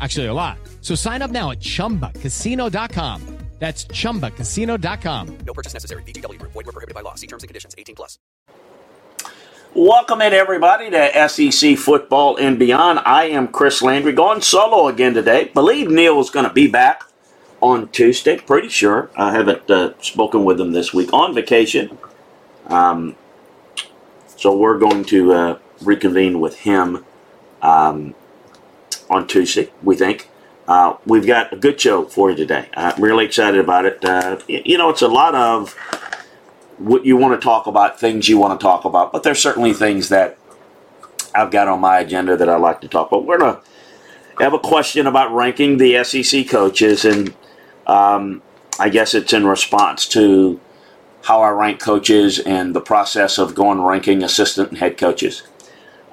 Actually, a lot. So sign up now at chumbacasino.com. That's chumbacasino.com. No purchase necessary. VGW Group. Void were prohibited by law. See terms and conditions. 18 plus. Welcome in, everybody, to SEC Football and Beyond. I am Chris Landry, going solo again today. Believe Neil is going to be back on Tuesday. Pretty sure. I haven't uh, spoken with him this week. On vacation. Um, so we're going to uh, reconvene with him um, on Tuesday, we think. Uh, we've got a good show for you today. I'm really excited about it. Uh, you know, it's a lot of what you want to talk about, things you want to talk about, but there's certainly things that I've got on my agenda that I like to talk about. We're going to have a question about ranking the SEC coaches, and um, I guess it's in response to how I rank coaches and the process of going ranking assistant and head coaches.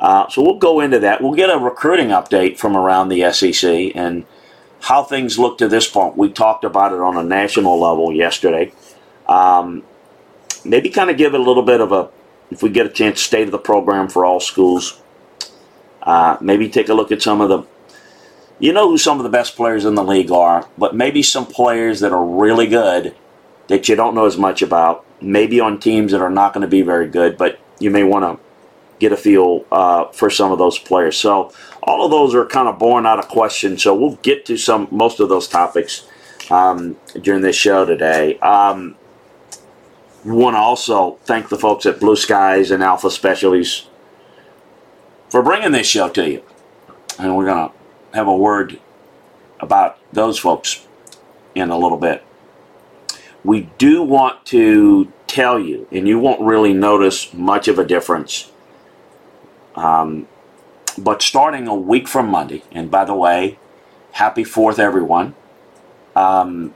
Uh, so we'll go into that. We'll get a recruiting update from around the SEC and how things look to this point. We talked about it on a national level yesterday. Um, maybe kind of give it a little bit of a, if we get a chance, state of the program for all schools. Uh, maybe take a look at some of the, you know who some of the best players in the league are, but maybe some players that are really good that you don't know as much about. Maybe on teams that are not going to be very good, but you may want to get a feel uh, for some of those players. So all of those are kind of born out of question. So we'll get to some most of those topics um, during this show today. Um, want to also thank the folks at Blue Skies and Alpha Specialties for bringing this show to you. And we're going to have a word about those folks in a little bit. We do want to tell you, and you won't really notice much of a difference. Um, but starting a week from Monday, and by the way, happy 4th, everyone. Um,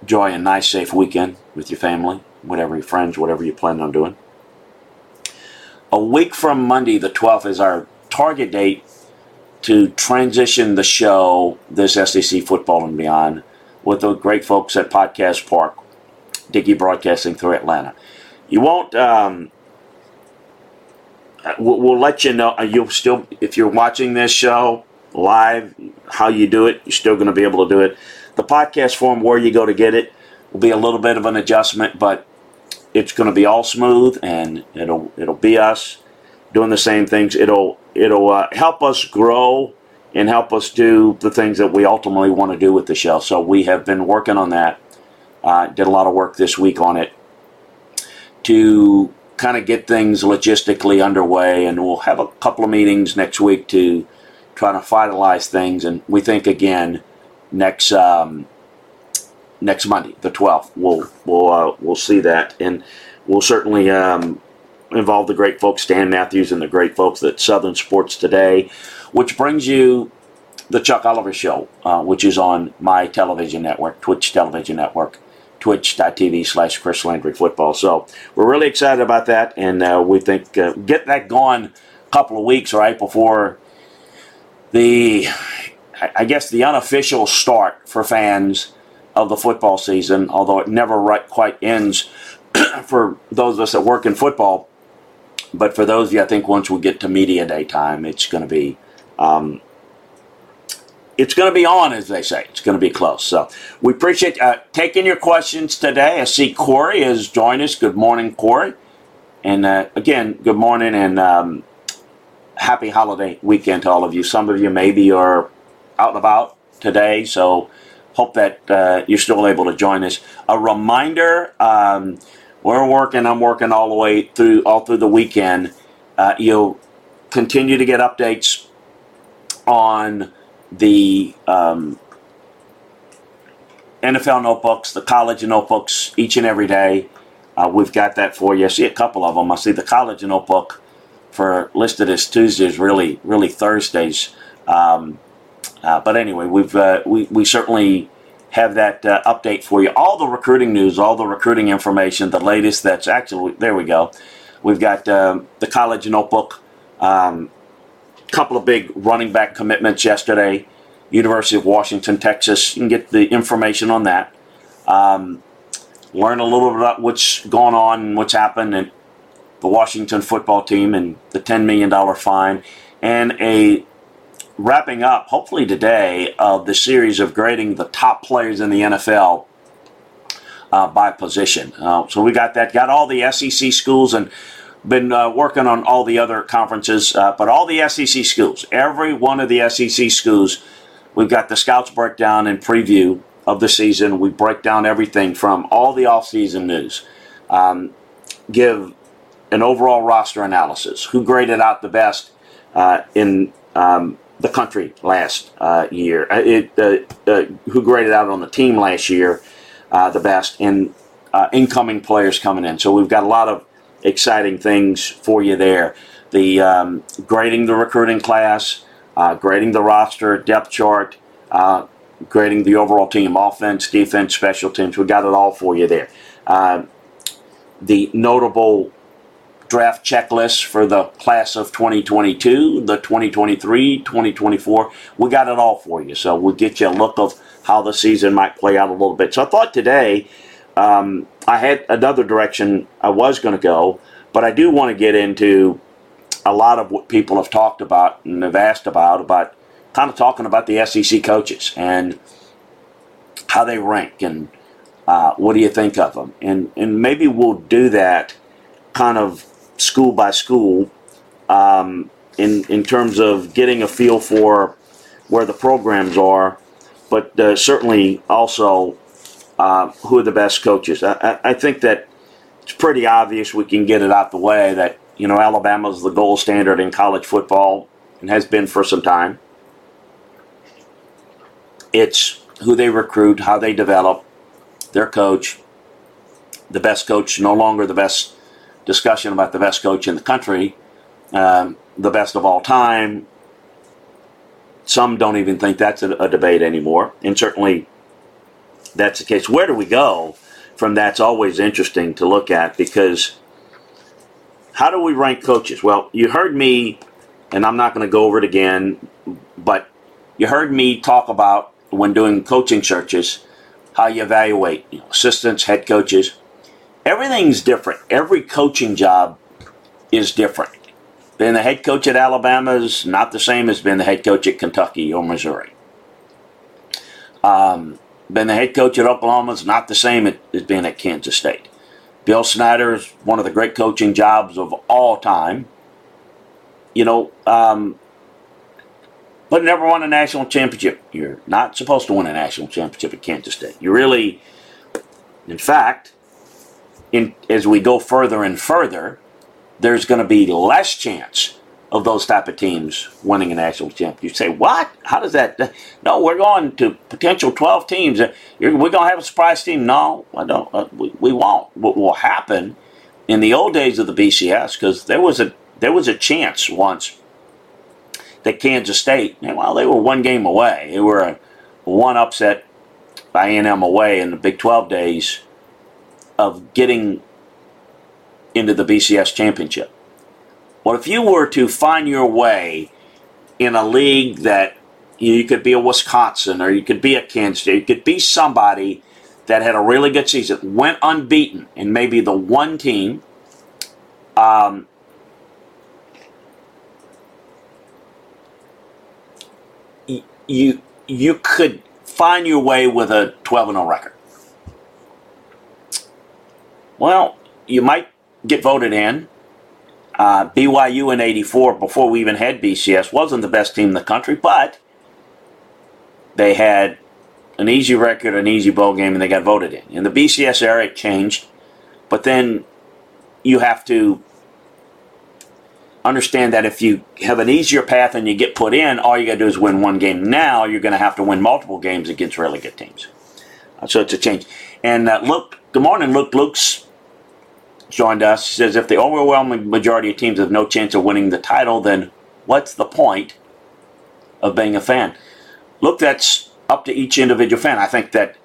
enjoy a nice, safe weekend with your family, whatever your friends, whatever you plan on doing. A week from Monday, the 12th, is our target date to transition the show, this SEC football and beyond, with the great folks at Podcast Park, Dickey Broadcasting through Atlanta. You won't. Um, we'll, we'll let you know. uh, You'll still, if you're watching this show live, how you do it, you're still going to be able to do it. The podcast form, where you go to get it, will be a little bit of an adjustment, but it's going to be all smooth, and it'll it'll be us doing the same things. It'll it'll uh, help us grow and help us do the things that we ultimately want to do with the show. So we have been working on that. Uh, did a lot of work this week on it to kind of get things logistically underway, and we'll have a couple of meetings next week to try to finalize things. And we think again next um, next Monday, the twelfth, we'll we'll uh, we'll see that, and we'll certainly um, involve the great folks Dan Matthews and the great folks at Southern Sports Today, which brings you the Chuck Oliver Show, uh, which is on my television network, Twitch television network, twitch.tv slash Chris Landry Football. So we're really excited about that, and uh, we think uh, get that going a couple of weeks, right, before the, I guess, the unofficial start for fans of the football season, although it never right, quite ends for those of us that work in football. But for those of you, I think once we get to media day time, it's going to be um, it's going to be on, as they say. It's going to be close. So we appreciate uh, taking your questions today. I see Corey has joined us. Good morning, Corey. And uh, again, good morning and um, happy holiday weekend to all of you. Some of you maybe are out and about today, so hope that uh, you're still able to join us. A reminder um, we're working. I'm working all the way through all through the weekend. Uh, you'll continue to get updates on the um, NFL notebooks, the college notebooks, each and every day. Uh, we've got that for you. I see a couple of them. I see the college notebook for listed as Tuesdays, really, really Thursdays. Um, uh, but anyway, we've uh, we we certainly have that uh, update for you. All the recruiting news, all the recruiting information, the latest. That's actually there. We go. We've got um, the college notebook. Um, couple of big running back commitments yesterday. University of Washington, Texas. You can get the information on that. Um, learn a little bit about what's going on and what's happened and the Washington football team and the $10 million fine and a wrapping up, hopefully today, of the series of grading the top players in the NFL uh, by position. Uh, so we got that, got all the SEC schools and been uh, working on all the other conferences, uh, but all the SEC schools, every one of the SEC schools, we've got the scouts breakdown and preview of the season. We break down everything from all the offseason news, um, give an overall roster analysis, who graded out the best uh, in um, the country last uh, year, uh, it, uh, who graded out on the team last year the best, and incoming players coming in. So we've got a lot of exciting things for you there. The um, grading the recruiting class, grading the roster, depth chart, grading the overall team, offense, defense, special teams. We got it all for you there. Uh, the notable draft checklist for the class of 2022, the 2023, 2024. We got it all for you. So we'll get you a look of how the season might play out a little bit. So I thought today um, I had another direction I was going to go, but I do want to get into a lot of what people have talked about and have asked about about kind of talking about the SEC coaches and how they rank and uh, what do you think of them? And and maybe we'll do that kind of school by school um, in in terms of getting a feel for where the programs are, but uh, certainly also uh, who are the best coaches. I, I think that it's pretty obvious we can get it out the way that you know Alabama's the gold standard in college football and has been for some time. It's who they recruit, how they develop, their coach. The best coach, no longer the best discussion about the best coach in the country, um, the best of all time. Some don't even think that's a, a debate anymore, and certainly that's the case. Where do we go from that's always interesting to look at because how do we rank coaches? Well, you heard me, and I'm not going to go over it again, but you heard me talk about when doing coaching searches, how you evaluate you know, assistants, head coaches. Everything's different. Every coaching job is different. Being the head coach at Alabama is not the same as being the head coach at Kentucky or Missouri. Um, being the head coach at Oklahoma is not the same as being at Kansas State. Bill Snyder is one of the great coaching jobs of all time. You know, um, but never won a national championship. You're not supposed to win a national championship at Kansas State. You really, in fact, in, as we go further and further, there's going to be less chance of those type of teams winning a national championship. You say, what? How does that? No, we're going to potential 12 teams. We're going to have a surprise team. No, I don't. Uh, we, we won't. What will happen in the old days of the BCS, because there was a there was a chance once that Kansas State, well, they were one game away. They were a one upset by A&M away in the Big 12 days of getting into the BCS championship. Well, if you were to find your way in a league that you could be a Wisconsin or you could be a Kansas State, you could be somebody that had a really good season, went unbeaten, and maybe the one team um, you you could find your way with a 12 0 record. Well, you might get voted in. Uh, BYU in '84, before we even had BCS, wasn't the best team in the country, but they had an easy record, an easy bowl game, and they got voted in. In the BCS era, it changed. But then you have to understand that if you have an easier path and you get put in, all you got to do is win one game. Now you're going to have to win multiple games against really good teams. So it's a change. And uh, Luke, good morning, Luke. Luke's joined us. Says if the overwhelming majority of teams have no chance of winning the title, then what's the point of being a fan? Look, that's up to each individual fan. I think that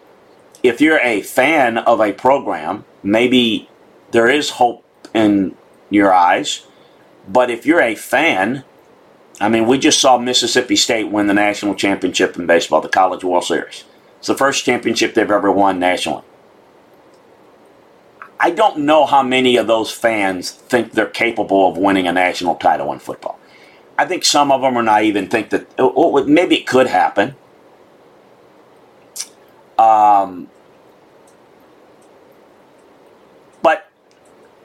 if you're a fan of a program, maybe there is hope in your eyes. But if you're a fan, I mean, we just saw Mississippi State win the national championship in baseball, the College World Series. It's the first championship they've ever won nationally. I don't know how many of those fans think they're capable of winning a national title in football. I think some of them are naive and think that oh, maybe it could happen. Um, but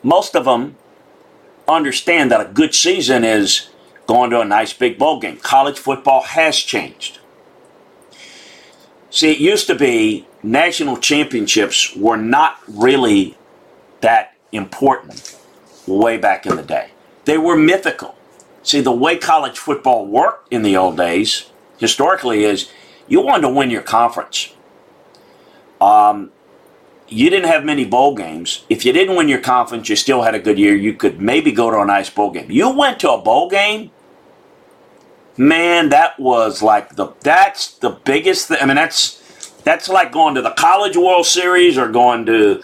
most of them understand that a good season is going to a nice big bowl game. College football has changed. See, it used to be national championships were not really that important way back in the day. They were mythical. See, the way college football worked in the old days, historically, is you wanted to win your conference. Um, you didn't have many bowl games. If you didn't win your conference, you still had a good year. You could maybe go to a nice bowl game. You went to a bowl game, man. That was like the that's the biggest. I mean, that's that's like going to the College World Series or going to,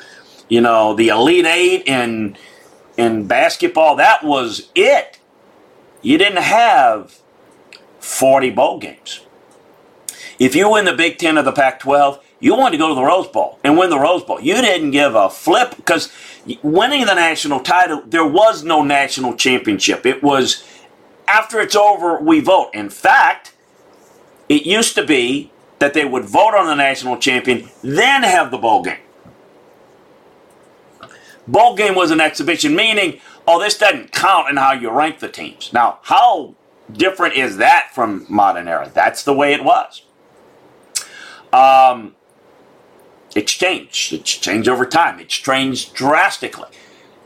you know, the Elite Eight in in basketball. That was it. You didn't have forty bowl games. If you win the Big Ten or the Pac 12, you wanted to go to the Rose Bowl and win the Rose Bowl. You didn't give a flip because winning the national title, there was no national championship. It was after it's over, we vote. In fact, it used to be that they would vote on the national champion, then have the bowl game. Bowl game was an exhibition, meaning, oh, this doesn't count in how you rank the teams. Now, how different is that from modern era? That's the way it was. Um, it's changed. It's changed over time. It's changed drastically.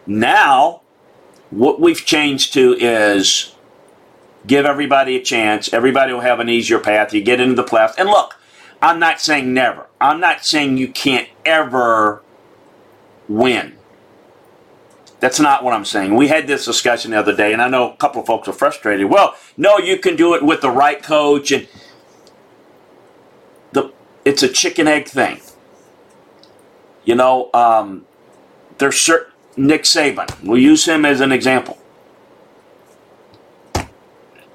Now, what we've changed to is give everybody a chance. Everybody will have an easier path. You get into the playoffs. And look, I'm not saying never. I'm not saying you can't ever win. That's not what I'm saying. We had this discussion the other day, and I know a couple of folks are frustrated. Well, no, you can do it with the right coach, and the it's a chicken egg thing. You know, um, there's certain Nick Saban. We'll use him as an example,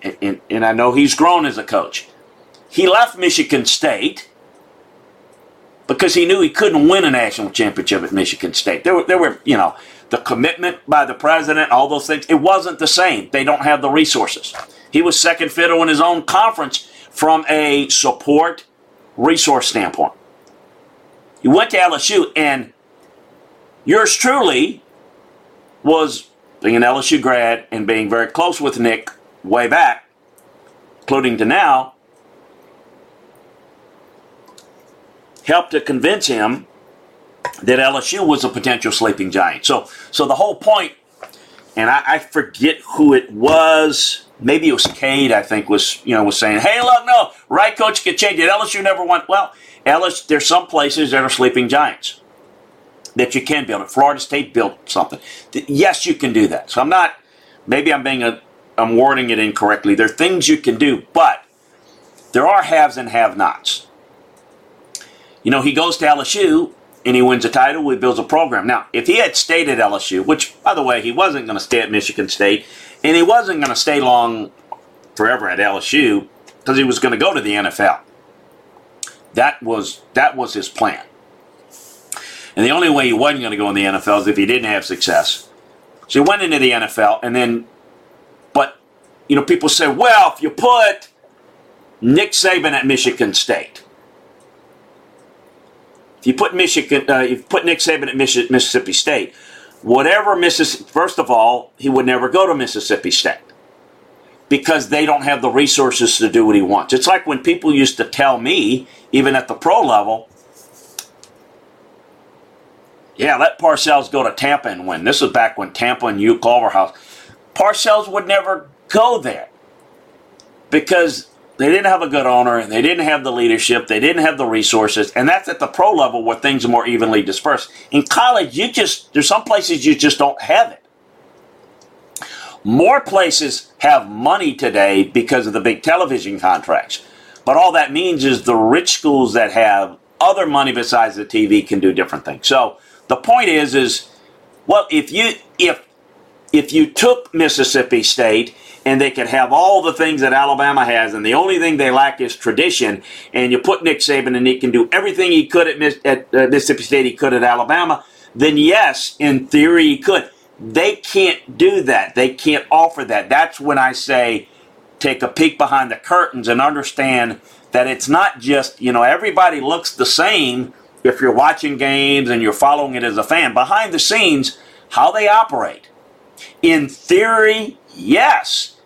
and, and, and I know he's grown as a coach. He left Michigan State because he knew he couldn't win a national championship at Michigan State. There were, there were, you know, the commitment by the president, all those things. It wasn't the same. They don't have the resources. He was second fiddle in his own conference from a support resource standpoint. He went to LSU, and yours truly was being an LSU grad and being very close with Nick way back, including to now, helped to convince him that LSU was a potential sleeping giant. So, so the whole point, and I, I forget who it was. Maybe it was Cade. I think was you know was saying, "Hey, look, no, right coach can change it." LSU never won. Well, LSU, there's some places that are sleeping giants that you can build it. Florida State built something. Yes, you can do that. So I'm not. Maybe I'm being a. I'm wording it incorrectly. There are things you can do, but there are haves and have-nots. You know, he goes to LSU and he wins a title, he builds a program. Now, if he had stayed at LSU, which, by the way, he wasn't going to stay at Michigan State, and he wasn't going to stay long forever at LSU because he was going to go to the NFL. That was that was his plan. And the only way he wasn't going to go in the NFL is if he didn't have success. So he went into the NFL, and then, but you know, people say, well, if you put Nick Saban at Michigan State, if you put Michigan, uh, you put Nick Saban at Mississippi State, whatever Mississippi, first of all, he would never go to Mississippi State because they don't have the resources to do what he wants. It's like when people used to tell me, even at the pro level, yeah, let Parcells go to Tampa and win. This was back when Tampa and Hugh Culverhouse. Parcells would never go there because they didn't have a good owner, they didn't have the leadership, they didn't have the resources, and that's at the pro level where things are more evenly dispersed. In college, you just there's some places you just don't have it. More places have money today because of the big television contracts. But all that means is the rich schools that have other money besides the TV can do different things. So the point is is well if you if if you took Mississippi State and they could have all the things that Alabama has, and the only thing they lack is tradition. And you put Nick Saban, and he can do everything he could at, Miss, at uh, Mississippi State, he could at Alabama. Then yes, in theory, he could. They can't do that. They can't offer that. That's when I say take a peek behind the curtains and understand that it's not just you know everybody looks the same if you're watching games and you're following it as a fan. Behind the scenes, how they operate. In theory, yes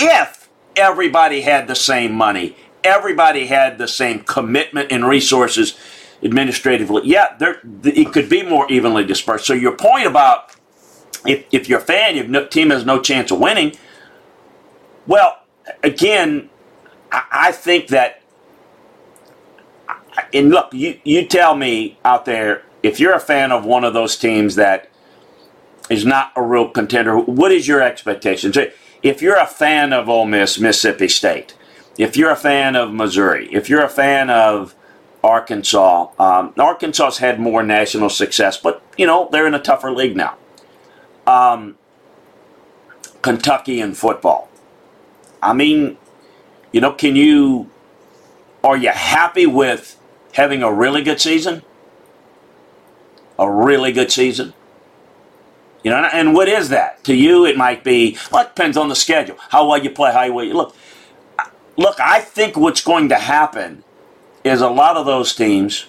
if everybody had the same money, everybody had the same commitment and resources administratively, yeah, there, it could be more evenly dispersed. So your point about if, if you're a fan, your no, team has no chance of winning, well, again, I, I think that, and look, you, you tell me out there, if you're a fan of one of those teams that is not a real contender, what is your expectations? If you're a fan of Ole Miss, Mississippi State, if you're a fan of Missouri, if you're a fan of Arkansas, um, Arkansas's had more national success, but you know they're in a tougher league now. Um, Kentucky in football. I mean, you know, can you? Are you happy with having a really good season? A really good season. You know, and what is that? To you, it might be, well, it depends on the schedule, how well you play, how well you look. Look, I think what's going to happen is a lot of those teams.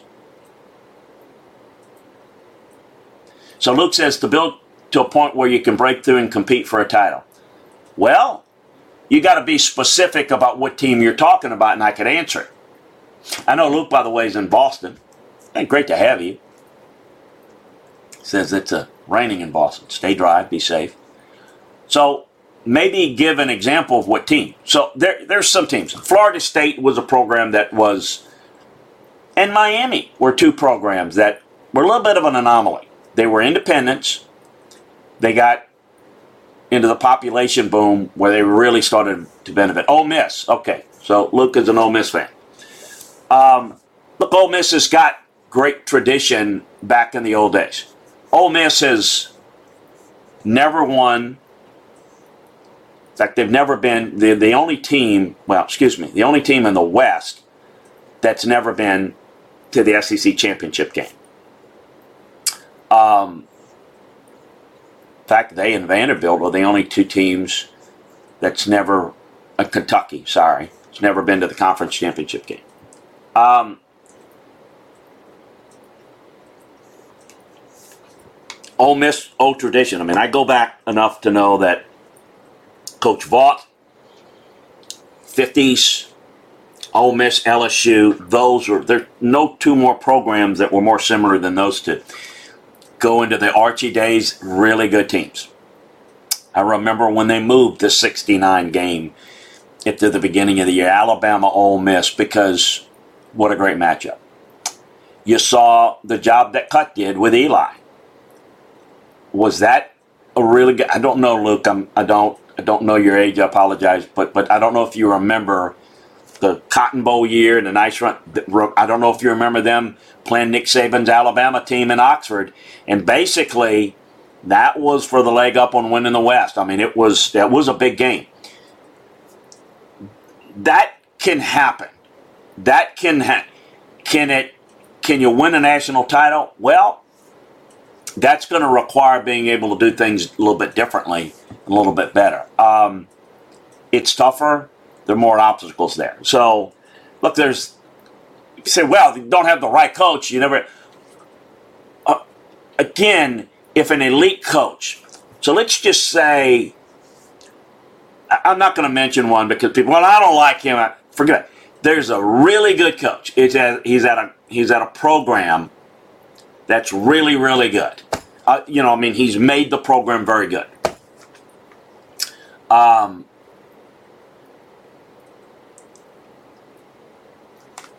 So Luke says to build to a point where you can break through and compete for a title. Well, you got to be specific about what team you're talking about, and I could answer it. I know Luke, by the way, is in Boston. Hey, great to have you. Says it's a raining in Boston. Stay dry, be safe. So maybe give an example of what team. So there, there's some teams. Florida State was a program that was, and Miami were two programs that were a little bit of an anomaly. They were independents. They got into the population boom where they really started to benefit. Ole Miss, okay. So Luke is an Ole Miss fan. Um, look, Ole Miss has got great tradition back in the old days. Ole Miss has never won. In fact, they've never been the, the only team, well, excuse me, the only team in the West that's never been to the SEC championship game. Um, in fact, they and Vanderbilt are the only two teams that's never, uh, Kentucky, sorry, it's never been to the conference championship game. Um, Ole Miss, old tradition. I mean, I go back enough to know that Coach Vaught, 50s, Ole Miss, LSU, those were, there no two more programs that were more similar than those two. Go into the Archie days, really good teams. I remember when they moved the 69 game at the beginning of the year, Alabama Ole Miss, because what a great matchup. You saw the job that Cut did with Eli was that a really good? I don't know, Luke. I'm, I don't. I don't know your age. I apologize, but but I don't know if you remember the Cotton Bowl year and the nice run. I don't know if you remember them playing Nick Saban's Alabama team in Oxford, and basically that was for the leg up on winning the West. I mean, it was that was a big game. That can happen. That can ha- can it? Can you win a national title? Well, that's going to require being able to do things a little bit differently, a little bit better. Um, it's tougher. There are more obstacles there. So, look, there's you say, well, you don't have the right coach. You never. Uh, again, if an elite coach, so let's just say, I'm not going to mention one because people, well, I don't like him. I, Forget it. There's a really good coach. It's at, he's at a he's at a program that's really, really good. Uh, you know, I mean, he's made the program very good. Um,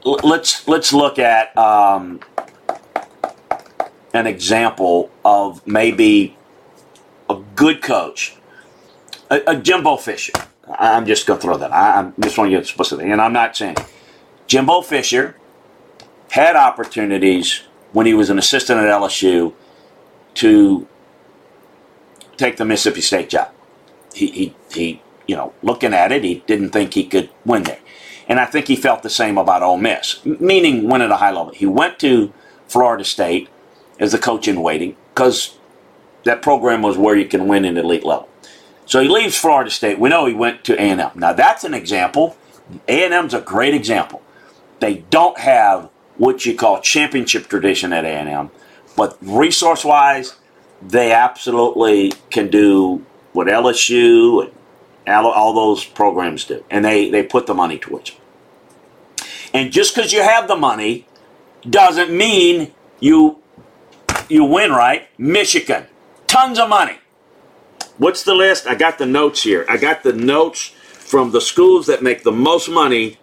let's let's look at um, an example of maybe a good coach, a, a Jimbo Fisher. I'm just going to throw that. I, I'm just want to get specific, and I'm not saying Jimbo Fisher had opportunities when he was an assistant at LSU to take the Mississippi State job. He, he, he, you know, looking at it, he didn't think he could win there. And I think he felt the same about Ole Miss, meaning win at a high level. He went to Florida State as the coach in waiting because that program was where you can win in elite level. So he leaves Florida State. We know he went to A&M. Now that's an example. A&M's a great example. They don't have what you call championship tradition at A&M, but resource-wise, they absolutely can do what LSU and all, all those programs do, and they they put the money towards it. And just because you have the money doesn't mean you you win, right? Michigan, tons of money. What's the list? I got the notes here. I got the notes from the schools that make the most money,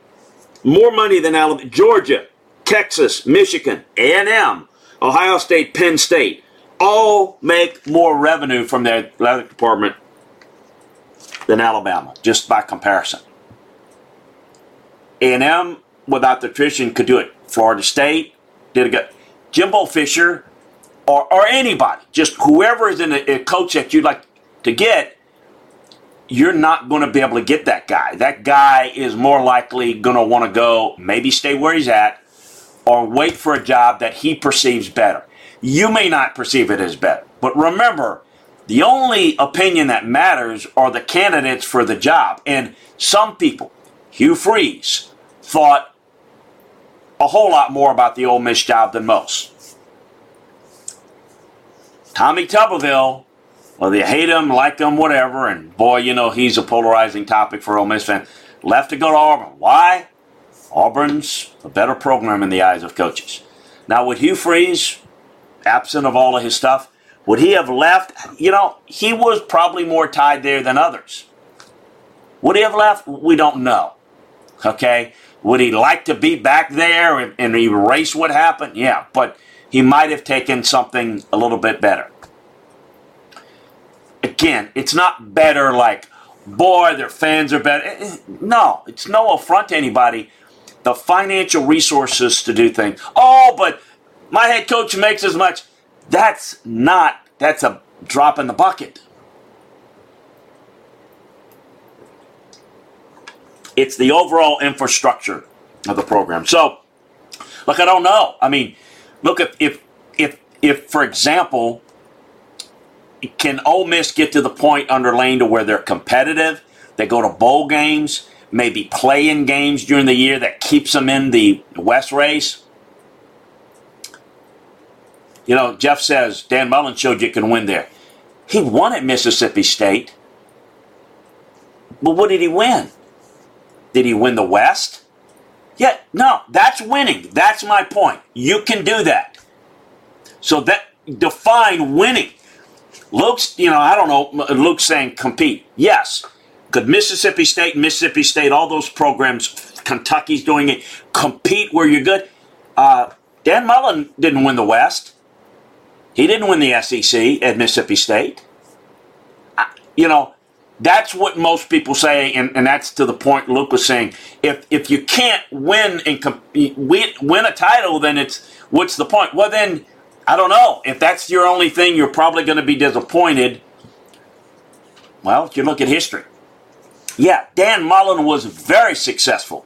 more money than Alabama, Georgia, Texas, Michigan, A&M, Ohio State, Penn State, all make more revenue from their athletic department than Alabama, just by comparison. A&M, without the tradition, could do it. Florida State did a good. Jimbo Fisher, or, or anybody, just whoever is in a, a coach that you'd like to get, you're not going to be able to get that guy. That guy is more likely going to want to go, maybe stay where he's at, or wait for a job that he perceives better. You may not perceive it as better, but remember, the only opinion that matters are the candidates for the job. And some people, Hugh Freeze, thought a whole lot more about the Ole Miss job than most. Tommy Tuberville, whether you hate him, like him, whatever, and boy, you know, he's a polarizing topic for Ole Miss fans, left to go to Auburn. Why? Auburn's a better program in the eyes of coaches. Now, with Hugh Freeze, absent of all of his stuff, would he have left? You know, he was probably more tied there than others. Would he have left? We don't know. Okay? Would he like to be back there and, and erase what happened? Yeah, but he might have taken something a little bit better. Again, it's not better like, boy, their fans are better. Eh, eh, No, it's no affront to anybody. The financial resources to do things. Oh, but my head coach makes as much. That's not, that's a drop in the bucket. It's the overall infrastructure of the program. So, look, I don't know. I mean, look if if if if for example, can Ole Miss get to the point under Lane to where they're competitive? They go to bowl games, maybe play in games during the year that keeps them in the West race. You know, Jeff says Dan Mullen showed you can win there. He won at Mississippi State. But what did he win? Did he win the West? Yeah, no, that's winning. That's my point. You can do that. So that define winning. Luke's, you know, I don't know. Luke's saying compete. Yes. Could Mississippi State, Mississippi State, all those programs, Kentucky's doing it, compete where you're good? Uh, Dan Mullen didn't win the West. He didn't win the SEC at Mississippi State. I, you know, that's what most people say, and, and that's to the point Luke was saying. If if you can't win and com- win, win a title, then it's what's the point? Well, then I don't know. If that's your only thing, you're probably going to be disappointed. Well, if you look at history, yeah, Dan Mullen was very successful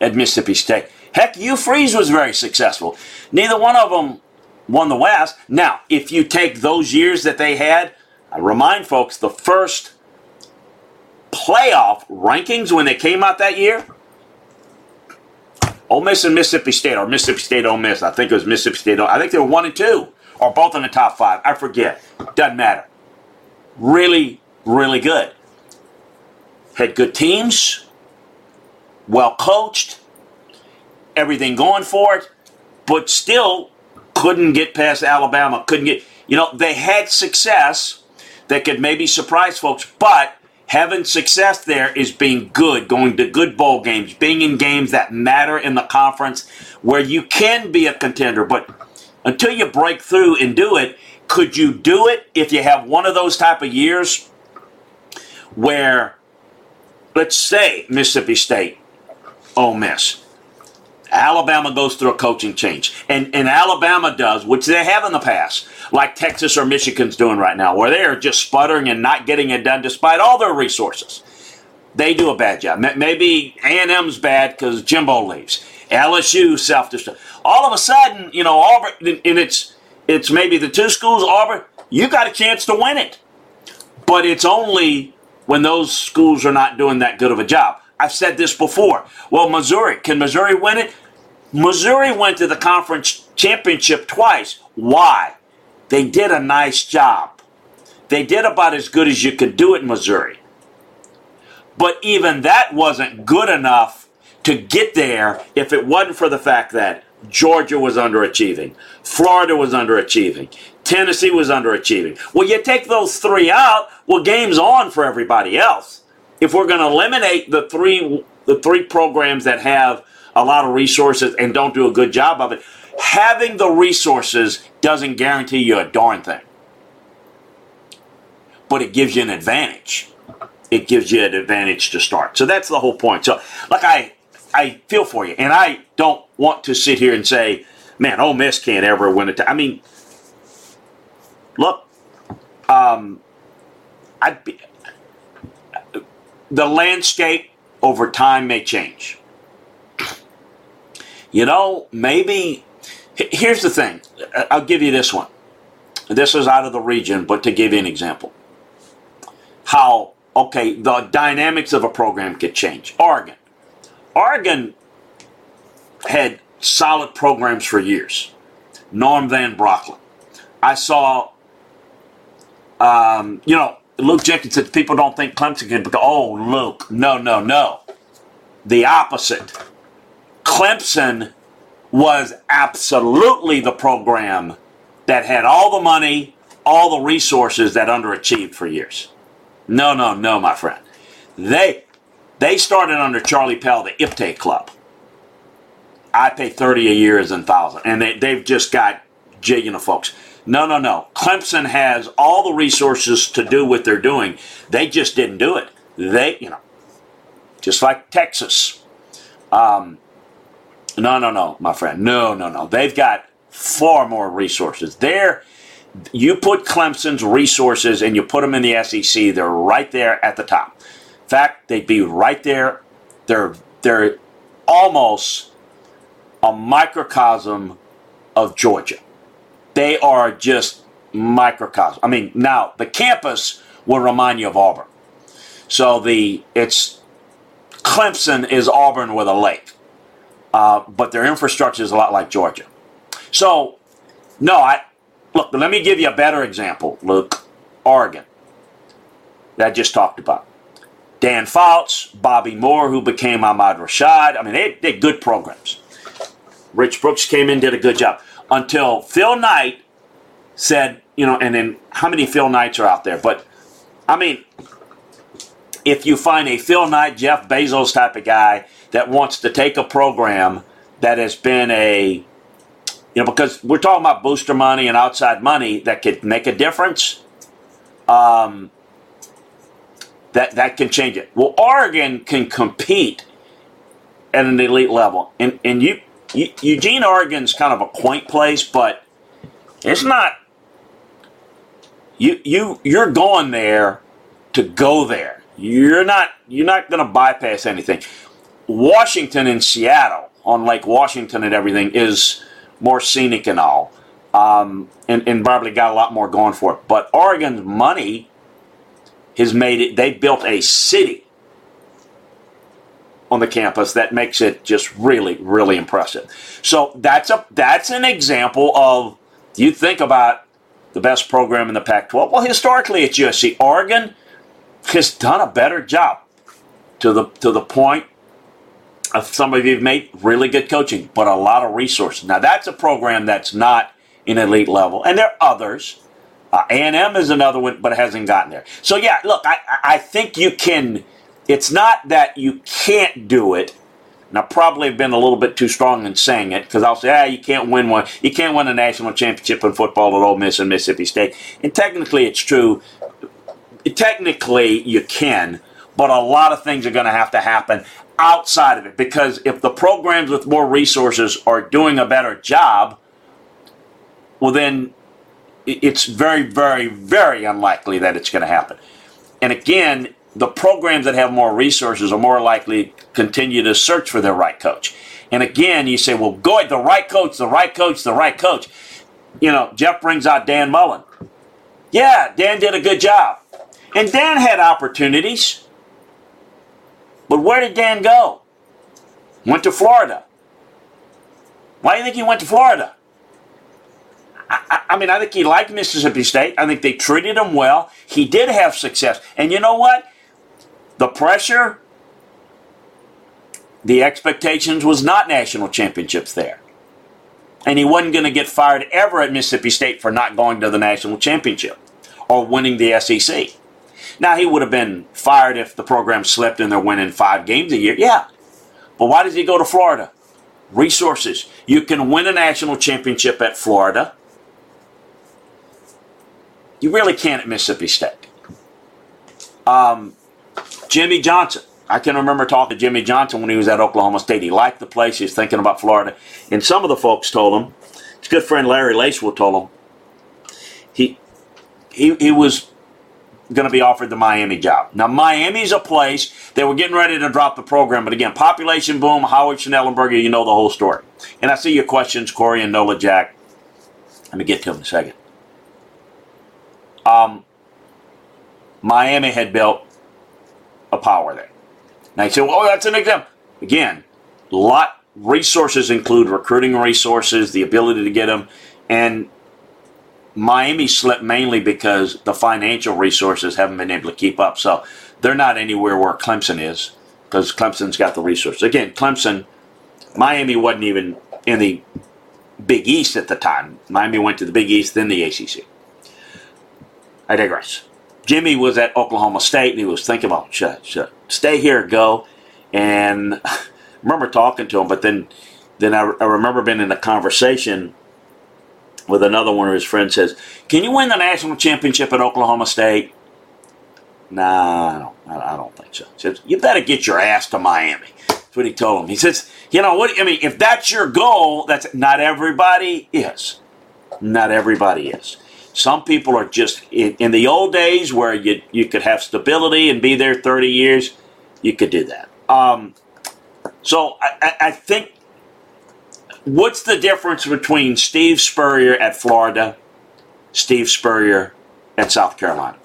at Mississippi State. Heck, Hugh Freeze was very successful. Neither one of them won the West. Now, if you take those years that they had, I remind folks the first playoff rankings when they came out that year. Ole Miss and Mississippi State, or Mississippi State Ole Miss. I think it was Mississippi State. I think they were one and two, or both in the top five. I forget. Doesn't matter. Really, really good. Had good teams, well coached, everything going for it, but still couldn't get past Alabama, couldn't get, you know, they had success that could maybe surprise folks, but having success there is being good, going to good bowl games, being in games that matter in the conference where you can be a contender. But until you break through and do it, could you do it if you have one of those type of years where, let's say, Mississippi State, Ole Miss, Alabama goes through a coaching change, and, and Alabama does, which they have in the past, like Texas or Michigan's doing right now, where they are just sputtering and not getting it done despite all their resources. They do a bad job. Maybe A&M's bad because Jimbo leaves. LSU self-destruct. All of a sudden, you know, Auburn, and it's it's maybe the two schools, Auburn, you got a chance to win it. But it's only when those schools are not doing that good of a job. I've said this before. Well, Missouri, can Missouri win it? Missouri went to the conference championship twice. Why? They did a nice job. They did about as good as you could do it in Missouri. But even that wasn't good enough to get there if it wasn't for the fact that Georgia was underachieving, Florida was underachieving, Tennessee was underachieving. Well, you take those three out, well, game's on for everybody else. If we're going to eliminate the three the three programs that have a lot of resources and don't do a good job of it, having the resources doesn't guarantee you a darn thing. But it gives you an advantage. It gives you an advantage to start. So that's the whole point. So, like I I feel for you, and I don't want to sit here and say, "Man, Ole Miss can't ever win it." I mean, look, um, I'd be, the landscape over time may change. You know, maybe here's the thing. I'll give you this one. This is out of the region, but to give you an example, how okay the dynamics of a program could change. Oregon Oregon had solid programs for years. Norm Van Brocklin. I saw, um, you know, Luke Jenkins said people don't think Clemson can go, oh, Luke, no, no, no. The opposite. Clemson was absolutely the program that had all the money, all the resources that underachieved for years. No, no, no, my friend. They they started under Charlie Pell, the IPTAY Club. I pay 30 a year as in thousand. And they, they've just got jigging of folks. No, no, no. Clemson has all the resources to do what they're doing. They just didn't do it. They, you know, just like Texas. Um, no, no, no, my friend. No, no, no. They've got far more resources. There, you put Clemson's resources and you put them in the SEC, they're right there at the top In fact, they'd be right there. They're they're almost a microcosm of Georgia. They are just microcosm. I mean, now the campus will remind you of Auburn. So the it's Clemson is Auburn with a lake, uh, but their infrastructure is a lot like Georgia. So, no, I look. Let me give you a better example, Look, Oregon, that I just talked about. Dan Fouts, Bobby Moore, who became Ahmad Rashad. I mean, they, they good programs. Rich Brooks came in, did a good job. Until Phil Knight said, you know, and then how many Phil Knights are out there? But, I mean, if you find a Phil Knight, Jeff Bezos type of guy that wants to take a program that has been a, you know, because we're talking about booster money and outside money that could make a difference. Um, that that can change it. Well, Oregon can compete at an elite level, and and you, you Eugene, Oregon's kind of a quaint place, but it's not. You you you're going there to go there. You're not you're not going to bypass anything. Washington and Seattle on Lake Washington and everything is more scenic and all, um, and, and probably got a lot more going for it. But Oregon's money has made it, they built a city on the campus that makes it just really, really impressive. So that's a that's an example of you think about the best program in the Pac-12. Well, historically, it's USC. Oregon has done a better job to the to the point of some of you've made really good coaching, but a lot of resources. Now that's a program that's not in elite level, and there are others. Uh, A&M is another one, but hasn't gotten there. So yeah, look, I, I think you can. It's not that you can't do it. And I probably have been a little bit too strong in saying it because I'll say, ah, you can't win one. You can't win a national championship in football at Ole Miss and Mississippi State. And technically, it's true. Technically, you can, but a lot of things are going to have to happen outside of it because if the programs with more resources are doing a better job, well, then it's very, very, very unlikely that it's going to happen. And again, the programs that have more resources are more likely to continue to search for their right coach. And again, you say, well, go ahead, the right coach, the right coach, the right coach. You know, Jeff brings out Dan Mullen. Yeah, Dan did a good job. And Dan had opportunities. But where did Dan go? Went to Florida. Why do you think he went to Florida? I, I, mean, I think he liked Mississippi State. I think they treated him well. He did have success. And you know what? The pressure, the expectations was not national championships there. And he wasn't going to get fired ever at Mississippi State for not going to the national championship or winning the SEC. Now, he would have been fired if the program slipped and they're winning five games a year. Yeah. But why does he go to Florida? Resources. You can win a national championship at Florida. You really can't at Mississippi State. Um, Jimmy Johnson. I can remember talking to Jimmy Johnson when he was at Oklahoma State. He liked the place. He was thinking about Florida. And some of the folks told him, his good friend Larry Lacewell told him, he, he, he was going to be offered the Miami job. Now, Miami's a place they were getting ready to drop the program, but again, population boom, Howard Schnellenberger, you know the whole story. And I see your questions, Corey and Nola Jack. Let me get to them in a second. Um, Miami had built a power there. Now you say, well, that's an example. Again, lot resources include recruiting resources, the ability to get them, and Miami slipped mainly because the financial resources haven't been able to keep up. So they're not anywhere where Clemson is because Clemson's got the resources. Again, Clemson, Miami wasn't even in the Big East at the time. Miami went to the Big East, then the ACC. I digress. Jimmy was at Oklahoma State and he was thinking about, shut, shut, stay here, go. And I remember talking to him, but then, then I, I remember being in a conversation with another one of his friends says, "Can you win the national championship at Oklahoma State?" Nah, I don't. I don't think so. He says, "You better get your ass to Miami." That's what he told him. He says, "You know what? I mean, if that's your goal, that's not everybody is. Not everybody is. Some people are just in, in the old days where you you could have stability and be there thirty years. You could do that. Um, so I, I think what's the difference between Steve Spurrier at Florida, Steve Spurrier at South Carolina?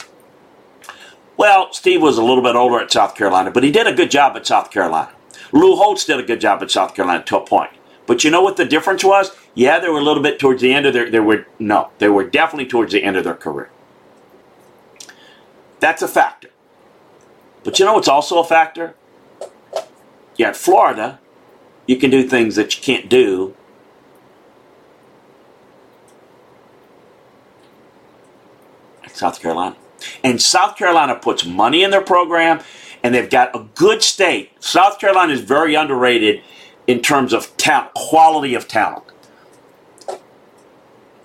Well, Steve was a little bit older at South Carolina, but he did a good job at South Carolina. Lou Holtz did a good job at South Carolina to a point. But you know what the difference was? Yeah, they were a little bit towards the end of their were no, they were definitely towards the end of their career. That's a factor. But you know what's also a factor? Yeah, at Florida, you can do things that you can't do South Carolina. And South Carolina puts money in their program, and they've got a good state. South Carolina is very underrated in terms of talent, quality of talent.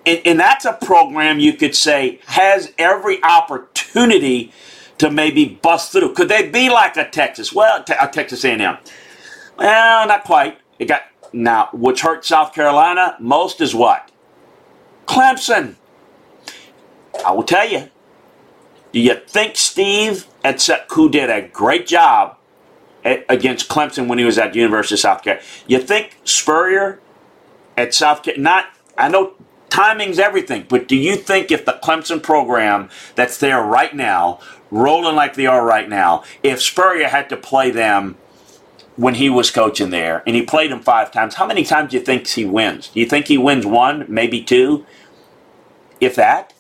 And, and that's a program you could say has every opportunity to maybe bust through. Could they be like a Texas? Well, a Texas A&M. Well, not quite. It got now, which hurt South Carolina most is what? Clemson. I will tell you. Do you think Steve at who did a great job against Clemson when he was at the University of South Carolina? You think Spurrier at South Carolina? Not. I know timing's everything, but do you think if the Clemson program that's there right now, rolling like they are right now, if Spurrier had to play them when he was coaching there, and he played them five times. How many times do you think he wins? Do you think he wins one, maybe two, if that?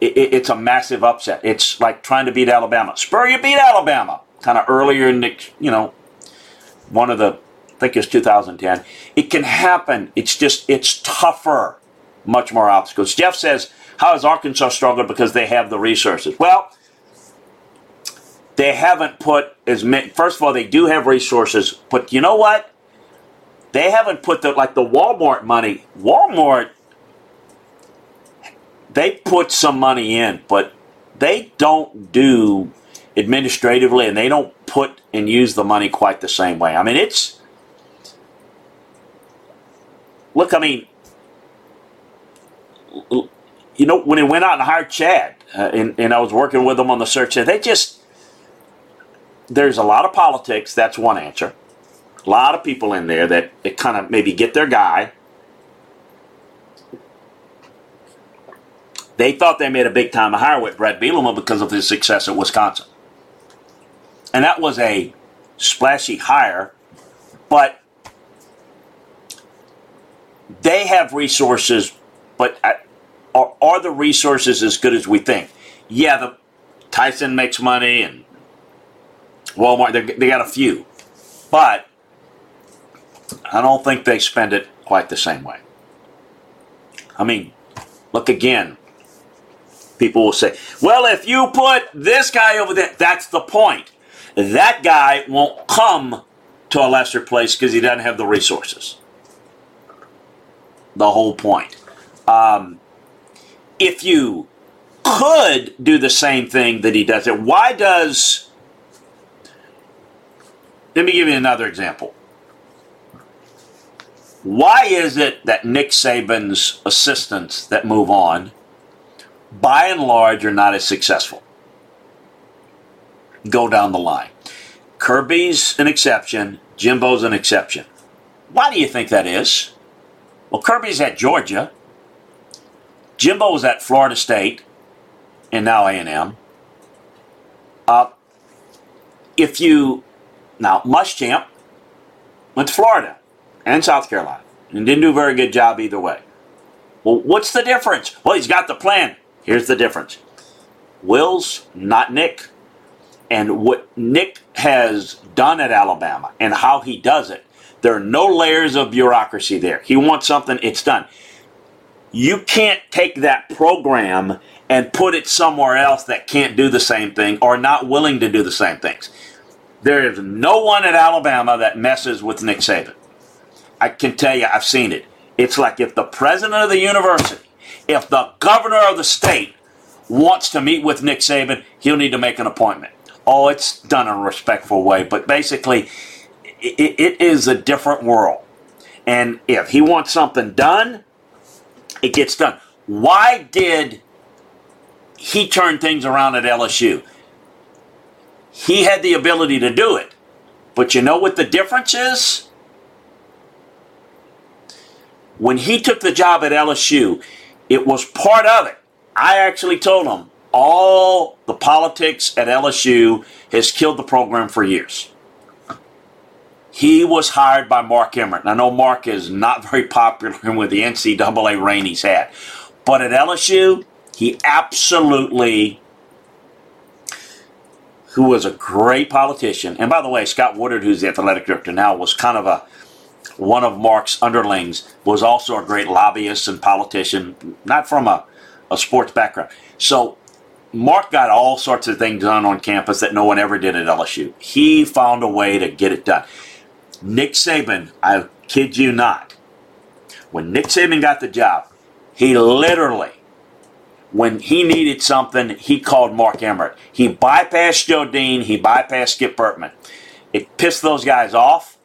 It, it, it's a massive upset. It's like trying to beat Alabama. Spurrier beat Alabama kind of earlier in the, you know, one of the, I think it's 2010. It can happen. It's just, it's tougher. much more obstacles. Jeff says, How has Arkansas struggled because they have the resources? Well, they haven't put as many. First of all, they do have resources, but you know what? They haven't put the like the Walmart money. Walmart, they put some money in, but they don't do administratively, and they don't put and use the money quite the same way. I mean, it's look. I mean, you know, when they went out and hired Chad, uh, and, and I was working with them on the search, they just there's a lot of politics. That's one answer. A lot of people in there that, that kind of maybe get their guy. They thought they made a big time hire with Bret Bielema because of his success at Wisconsin. And that was a splashy hire, but they have resources, but are, are the resources as good as we think? Yeah, the Tyson makes money and Walmart, they, they got a few. But I don't think they spend it quite the same way. I mean, look again. People will say, well, if you put this guy over there, that's the point. That guy won't come to a lesser place because he doesn't have the resources. The whole point. Um, if you could do the same thing that he does it, why does let me give you another example. Why is it that Nick Saban's assistants that move on, by and large, are not as successful? Go down the line. Kirby's an exception, Jimbo's an exception. Why do you think that is? Well, Kirby's at Georgia, Jimbo's at Florida State, and now A&M. Uh, if you now, Muschamp went to Florida and South Carolina and didn't do a very good job either way. Well, what's the difference? Well, he's got the plan. Here's the difference Will's not Nick. And what Nick has done at Alabama and how he does it, there are no layers of bureaucracy there. He wants something, it's done. You can't take that program and put it somewhere else that can't do the same thing or not willing to do the same things. There is no one at Alabama that messes with Nick Saban. I can tell you, I've seen it. It's like if the president of the university, if the governor of the state wants to meet with Nick Saban, he'll need to make an appointment. Oh, it's done in a respectful way, but basically, it, it is a different world. And if he wants something done, it gets done. Why did he turn things around at LSU? He had the ability to do it. But you know what the difference is? When he took the job at LSU, it was part of it. I actually told him all the politics at LSU has killed the program for years. He was hired by Mark Emmert. And I know Mark is not very popular with the NCAA reign he's had. But at LSU, he absolutely who was a great politician. And by the way, Scott Woodward, who's the athletic director now, was kind of a one of Mark's underlings, was also a great lobbyist and politician, not from a, a sports background. So Mark got all sorts of things done on campus that no one ever did at LSU. He found a way to get it done. Nick Saban, I kid you not, when Nick Saban got the job, he literally when he needed something, he called Mark Emmert. He bypassed Joe Dean, he bypassed Skip Bertman. It pissed those guys off,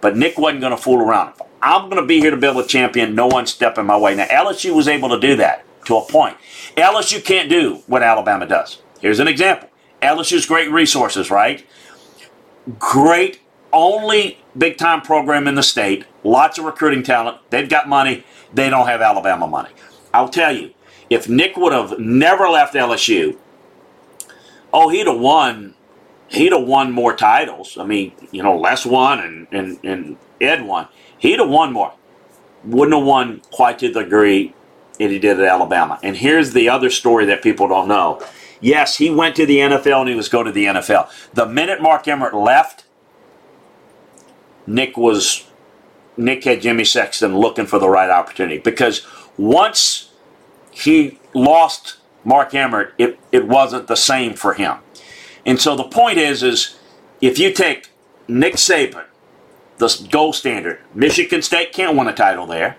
but Nick wasn't going to fool around. I'm going to be here to build a champion, no one stepping my way. Now, LSU was able to do that to a point. LSU can't do what Alabama does. Here's an example LSU's great resources, right? Great, only big time program in the state, lots of recruiting talent. They've got money, they don't have Alabama money. I'll tell you, if Nick would have never left LSU, oh, he'd have won. He'd have won more titles. I mean, you know, Les won and, and, and Ed won. He'd have won more. Wouldn't have won quite to the degree that he did at Alabama. And here's the other story that people don't know. Yes, he went to the NFL and he was going to the NFL. The minute Mark Emmert left, Nick was Nick had Jimmy Sexton looking for the right opportunity because once he lost Mark Emmert, it, it wasn't the same for him. And so the point is, is if you take Nick Saban, the gold standard, Michigan State can't win a title there.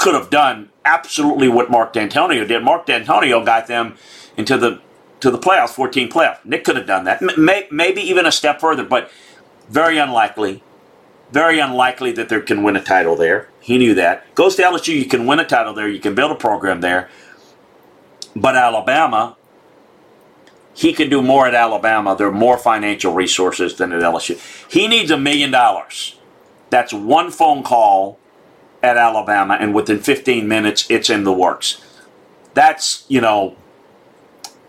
Could have done absolutely what Mark Dantonio did. Mark Dantonio got them into the to the playoffs, 14 playoffs. Nick could have done that, May, maybe even a step further, but very unlikely. Very unlikely that they can win a title there. He knew that. Goes to LSU, you can win a title there, you can build a program there. But Alabama, he can do more at Alabama. There are more financial resources than at LSU. He needs a million dollars. That's one phone call at Alabama, and within 15 minutes, it's in the works. That's, you know,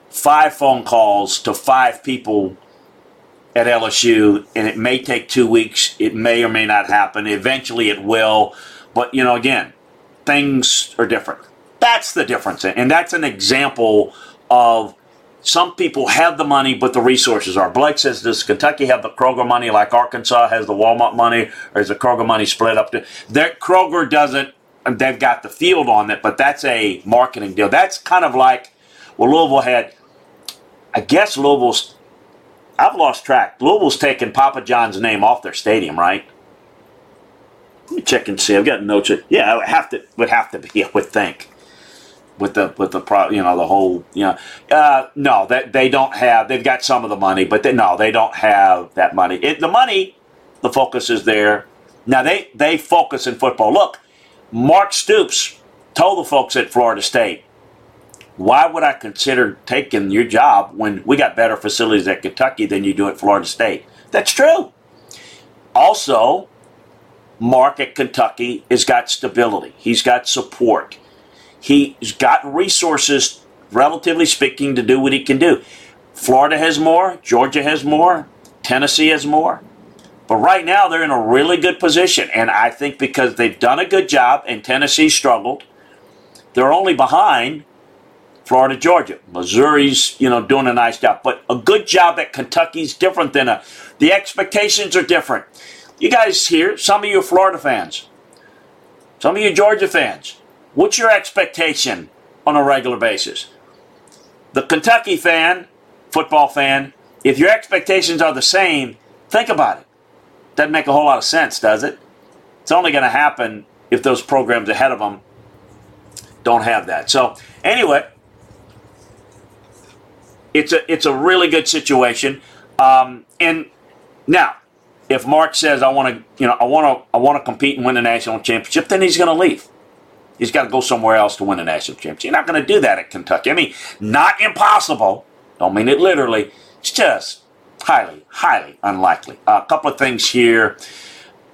five phone calls to five people at LSU, and it may take two weeks. It may or may not happen. Eventually, it will. But, you know, again, things are different. That's the difference. And that's an example of some people have the money, but the resources are. Blake says, does Kentucky have the Kroger money like Arkansas has the Walmart money, or is the Kroger money split up? To, that Kroger doesn't. They've got the field on it, but that's a marketing deal. That's kind of like, well, Louisville had. I guess Louisville's. I've lost track. Louisville's taken Papa John's name off their stadium, right? Let me check and see. I've got notes. Yeah, it have to would have to be. I would think with the with the pro, you know the whole you know uh, no that they, don't have they've got some of the money but they, no they don't have that money. It, the money the focus is there. Now they they focus in football. Look Mark Stoops told the folks at Florida State why would I consider taking your job when we got better facilities at Kentucky than you do at Florida State? That's true. Also Mark at Kentucky has got stability. He's got support He's got resources, relatively speaking, to do what he can do. Florida has more, Georgia has more, Tennessee has more. But right now, they're in a really good position. And I think because they've done a good job and Tennessee struggled, they're only behind Florida, Georgia. Missouri's, you know, doing a nice job. But a good job at Kentucky's different than a. The expectations are different. You guys here, some of you Florida fans, some of you Georgia fans, What's your expectation on a regular basis? The Kentucky fan, football fan, if your expectations are the same, think about it. Doesn't make a whole lot of sense, does it? It's only going to happen if those programs ahead of them don't have that. So, anyway, it's a it's a really good situation. Um, and now, if Mark says I want to, you know, I want to I want to compete and win the national championship, then he's going to leave. He's got to go somewhere else to win a national championship. You're not going to do that at Kentucky. I mean, not impossible. Don't mean it literally. It's just highly, highly unlikely. Uh, a couple of things here.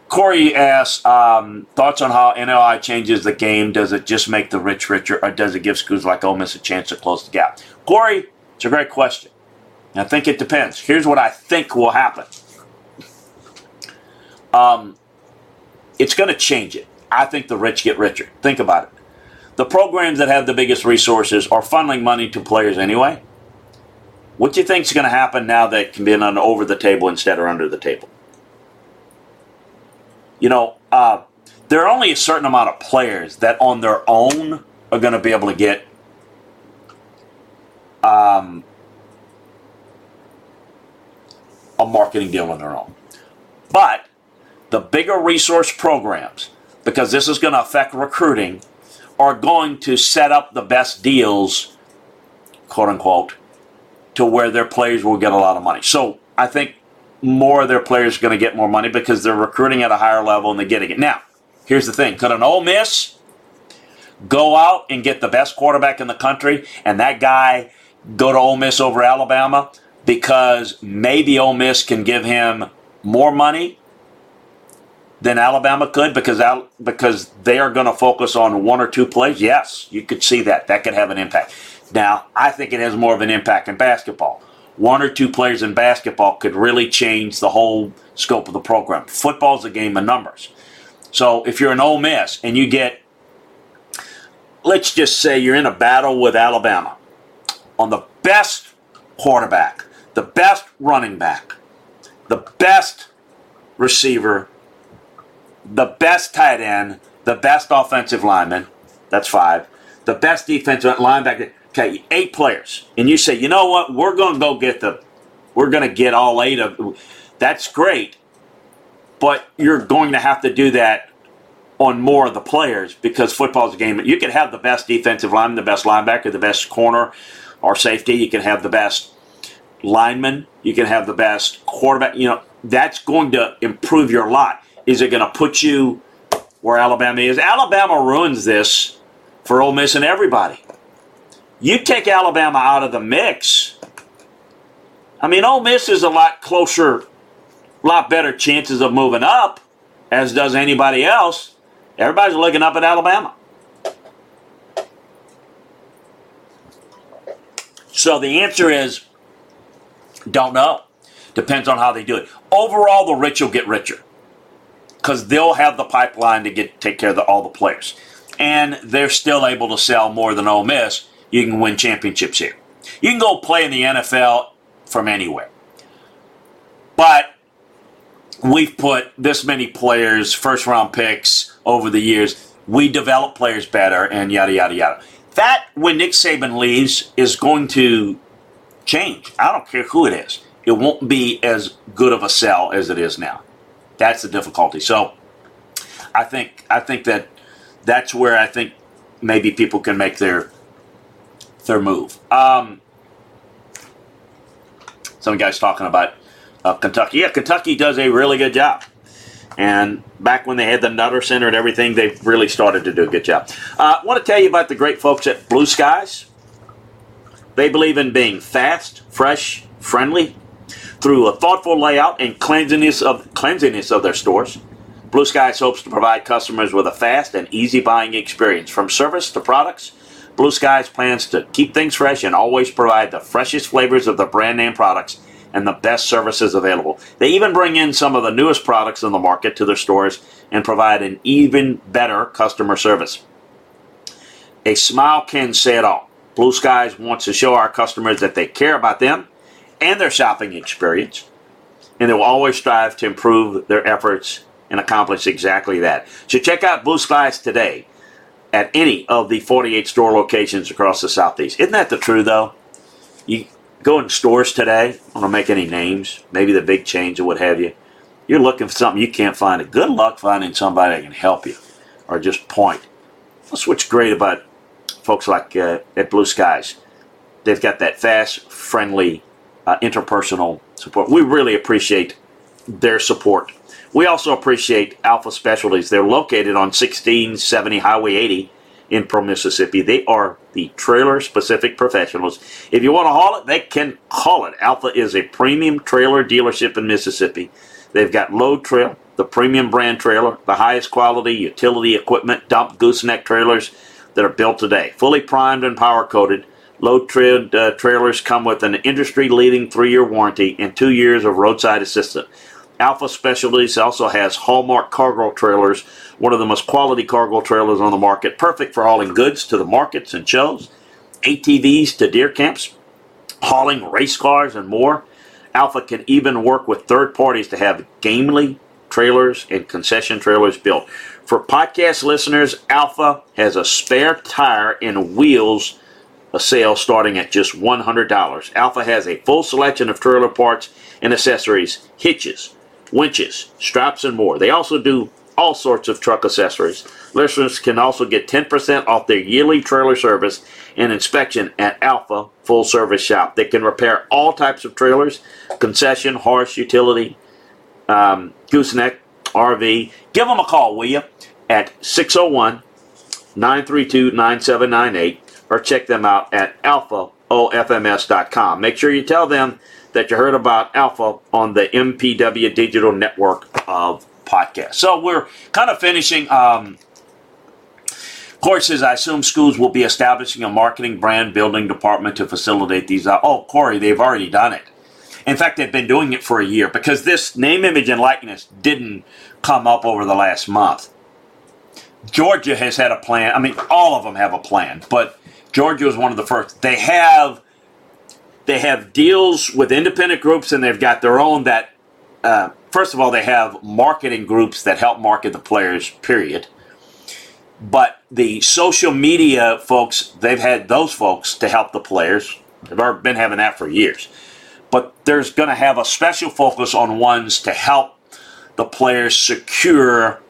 Corey asks um, thoughts on how NIL changes the game. Does it just make the rich richer, or does it give schools like Ole Miss a chance to close the gap? Corey, it's a great question. I think it depends. Here's what I think will happen. Um, it's going to change it. I think the rich get richer. Think about it. The programs that have the biggest resources are funneling money to players anyway. What do you think is going to happen now that can be done over the table instead of under the table? You know, uh, there are only a certain amount of players that on their own are going to be able to get um, a marketing deal on their own. But the bigger resource programs because this is going to affect recruiting, are going to set up the best deals, quote unquote, to where their players will get a lot of money. So I think more of their players are going to get more money because they're recruiting at a higher level and they're getting it. Now, here's the thing could an Ole Miss go out and get the best quarterback in the country and that guy go to Ole Miss over Alabama because maybe Ole Miss can give him more money than Alabama could because Al- because they are going to focus on one or two plays. Yes, you could see that. That could have an impact. Now, I think it has more of an impact in basketball. One or two players in basketball could really change the whole scope of the program. Football's a game of numbers. So if you're an Ole Miss and you get, let's just say you're in a battle with Alabama on the best quarterback, the best running back, the best receiver the best tight end, the best offensive lineman, that's five, the best defensive linebacker, okay, eight players, and you say, you know what, we're going to go get the, we're going to get all eight of, that's great, but you're going to have to do that on more of the players because football's a game. You can have the best defensive lineman, the best linebacker, the best corner or safety. You can have the best lineman. You can have the best quarterback. You know, that's going to improve your lot. Is it going to put you where Alabama is? Alabama ruins this for Ole Miss and everybody. You take Alabama out of the mix. I mean, Ole Miss is a lot closer, a lot better chances of moving up, as does anybody else. Everybody's looking up at Alabama. So the answer is don't know. Depends on how they do it. Overall, the rich will get richer because they'll have the pipeline to get take care of the, all the players, and they're still able to sell more than Ole Miss. You can win championships here. You can go play in the NFL from anywhere, but we've put this many players, first round picks over the years. We develop players better, and yada yada yada. That when Nick Saban leaves is going to change. I don't care who it is. It won't be as good of a sell as it is now. That's the difficulty. So I think I think that that's where I think maybe people can make their their move. Um, some guys talking about uh, Kentucky. Yeah, Kentucky does a really good job. And back when they had the Nutter Center and everything, they really started to do a good job. Uh, I want to tell you about the great folks at Blue Skies. They believe in being fast, fresh, friendly, through a thoughtful layout and cleanliness of cleanliness of their stores. Blue Skies hopes to provide customers with a fast and easy buying experience. From service to products, Blue Skies plans to keep things fresh and always provide the freshest flavors of the brand name products and the best services available. They even bring in some of the newest products in the market to their stores and provide an even better customer service. A smile can say it all. Blue Skies wants to show our customers that they care about them and their shopping experience, and they will always strive to improve their efforts and accomplish exactly that. So check out Blue Skies today at any of the 48 store locations across the Southeast. Isn't that the truth, though? You go in stores today, I don't make any names, maybe the big chains or what have you. You're looking for something you can't find it. Good luck finding somebody that can help you or just point. That's what's great about folks like uh, at Blue Skies. They've got that fast, friendly, uh, interpersonal support. We really appreciate their support. We also appreciate Alpha Specialties. They're located on 1670 Highway 80 in Pearl, Mississippi. They are the trailer specific professionals. If you want to haul it, they can haul it. Alpha is a premium trailer dealership in Mississippi. They've got Load Trail, the premium brand trailer, the highest quality utility equipment, dump gooseneck trailers that are built today. Fully primed and power coated. Load tra- uh, trailers come with an industry leading three year warranty and two years of roadside assistance. Alpha Specialties also has Hallmark cargo trailers, one of the most quality cargo trailers on the market, perfect for hauling goods to the markets and shows, ATVs to deer camps, hauling race cars, and more. Alpha can even work with third parties to have gamely trailers and concession trailers built. For podcast listeners, Alpha has a spare tire and wheels a sale starting at just $100. Alpha has a full selection of trailer parts and accessories, hitches, winches, straps, and more. They also do all sorts of truck accessories. Listeners can also get 10% off their yearly trailer service and inspection at Alpha Full Service Shop. They can repair all types of trailers, concession, horse, utility, um, gooseneck, RV. Give them a call, will you? At 601 932 9798 or check them out at alphaofms.com. Make sure you tell them that you heard about Alpha on the MPW Digital Network of podcasts. So we're kind of finishing um, courses. I assume schools will be establishing a marketing brand building department to facilitate these. Uh, oh, Corey, they've already done it. In fact, they've been doing it for a year because this name, image, and likeness didn't come up over the last month. Georgia has had a plan. I mean, all of them have a plan, but Georgia was one of the first. They have they have deals with independent groups, and they've got their own. That uh, first of all, they have marketing groups that help market the players. Period. But the social media folks, they've had those folks to help the players. They've been having that for years. But there's going to have a special focus on ones to help the players secure,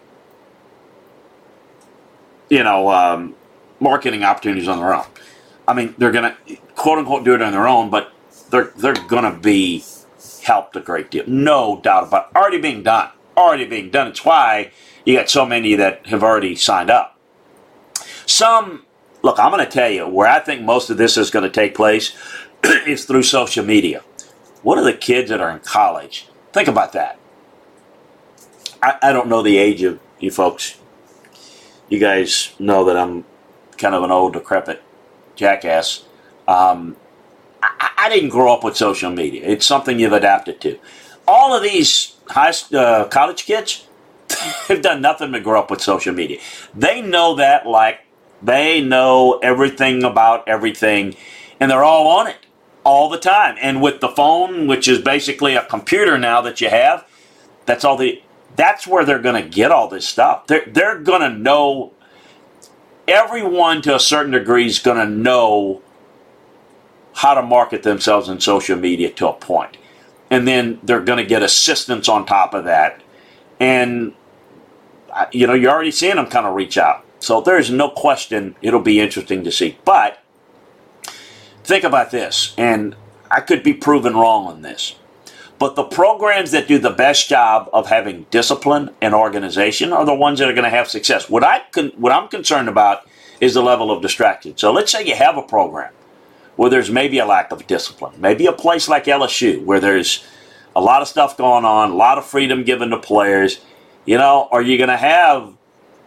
you know, um, marketing opportunities on their own. I mean, they're going to quote unquote do it on their own, but they're they're going to be helped a great deal, no doubt about. It. Already being done, already being done. It's why you got so many that have already signed up. Some look, I'm going to tell you where I think most of this is going to take place is through social media. What are the kids that are in college? Think about that. I, I don't know the age of you folks. You guys know that I'm kind of an old, decrepit jackass. Um, I, I, didn't grow up with social media. It's something you've adapted to. All of these high uh, college kids have done nothing but grow up with social media. They know that like they know everything about everything, and they're all on it all the time. And with the phone, which is basically a computer now that you have, that's all the. That's where they're going to get all this stuff. They're they're going to know. Everyone to a certain degree is going to know how to market themselves in social media to a point. And then they're going to get assistance on top of that. And, you know, you're already seeing them kind of reach out. So there's no question it'll be interesting to see. But think about this, and I could be proven wrong on this. But the programs that do the best job of having discipline and organization are the ones that are going to have success. What I con- what I'm concerned about is the level of distraction. So let's say you have a program where there's maybe a lack of discipline, maybe a place like LSU where there's a lot of stuff going on, a lot of freedom given to players. You know, are you going to have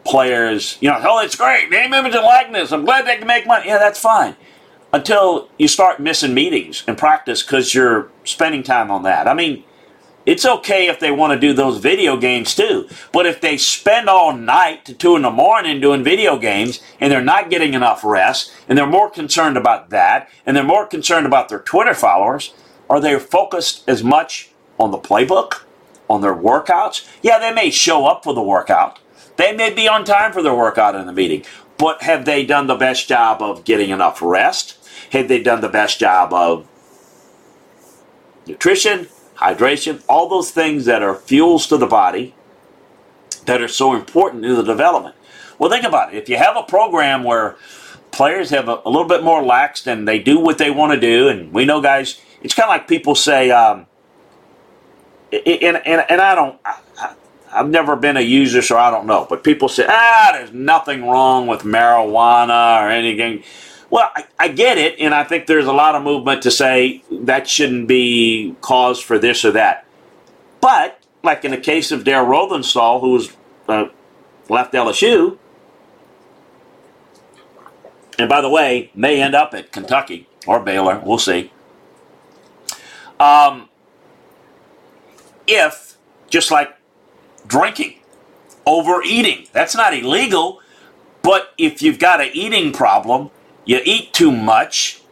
players, you know, oh, it's great, name, image, and likeness. I'm glad they can make money. Yeah, that's fine. Until you start missing meetings and practice because you're spending time on that. I mean, it's okay if they want to do those video games too. But if they spend all night to two in the morning doing video games and they're not getting enough rest and they're more concerned about that and they're more concerned about their Twitter followers, are they focused as much on the playbook, on their workouts? Yeah, they may show up for the workout, they may be on time for their workout in the meeting, but have they done the best job of getting enough rest? Have they done the best job of nutrition, hydration, all those things that are fuels to the body that are so important in the development? Well, think about it. If you have a program where players have a, a little bit more laxed and they do what they want to do, and we know guys, it's kind of like people say, um, and, and, and I don't, I've never been a user, so I don't know. But people say, ah, there's nothing wrong with marijuana or anything. Well, I, I, get it, and I think there's a lot of movement to say that shouldn't be cause for this or that. But, like in the case of Darrell Rosenthal, who was uh, left LSU, and by the way, may end up at Kentucky or Baylor, we'll see. Um, if, just like drinking, overeating. That's not illegal, but if you've got an eating problem, you eat too much,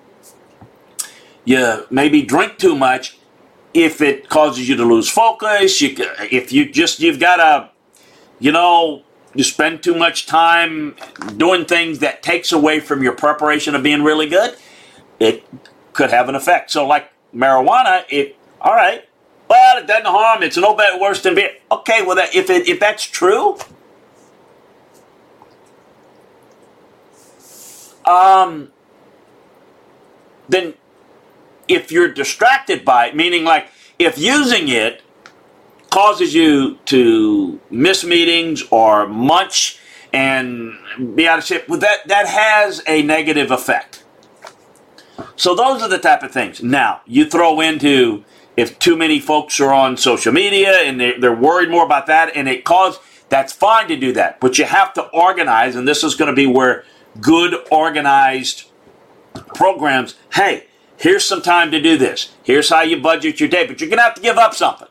you maybe drink too much, if it causes you to lose focus, you, if you just, you've got a, you know, you spend too much time doing things that takes away from your preparation of being really good, it could have an effect. So, like marijuana, it all right, well, it doesn't harm. It's no better worse than beer. Okay, well, that, if it, if that's true, um, then if you're distracted by it, meaning like if using it causes you to miss meetings or munch and be out of shape, well, that that has a negative effect. So those are the type of things. Now you throw into if too many folks are on social media and they're, they're worried more about that and it causes that's fine to do that but you have to organize and this is going to be where good organized programs hey here's some time to do this here's how you budget your day but you're going to have to give up something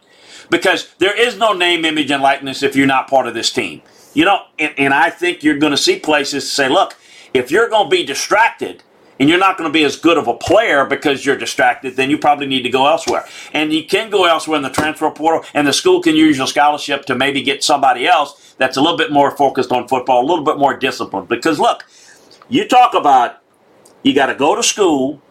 because there is no name image and likeness if you're not part of this team you know and, and i think you're going to see places say look if you're going to be distracted and you're not going to be as good of a player because you're distracted, then you probably need to go elsewhere. And you can go elsewhere in the transfer portal, and the school can use your scholarship to maybe get somebody else that's a little bit more focused on football, a little bit more disciplined. Because look, you talk about you got to go to school,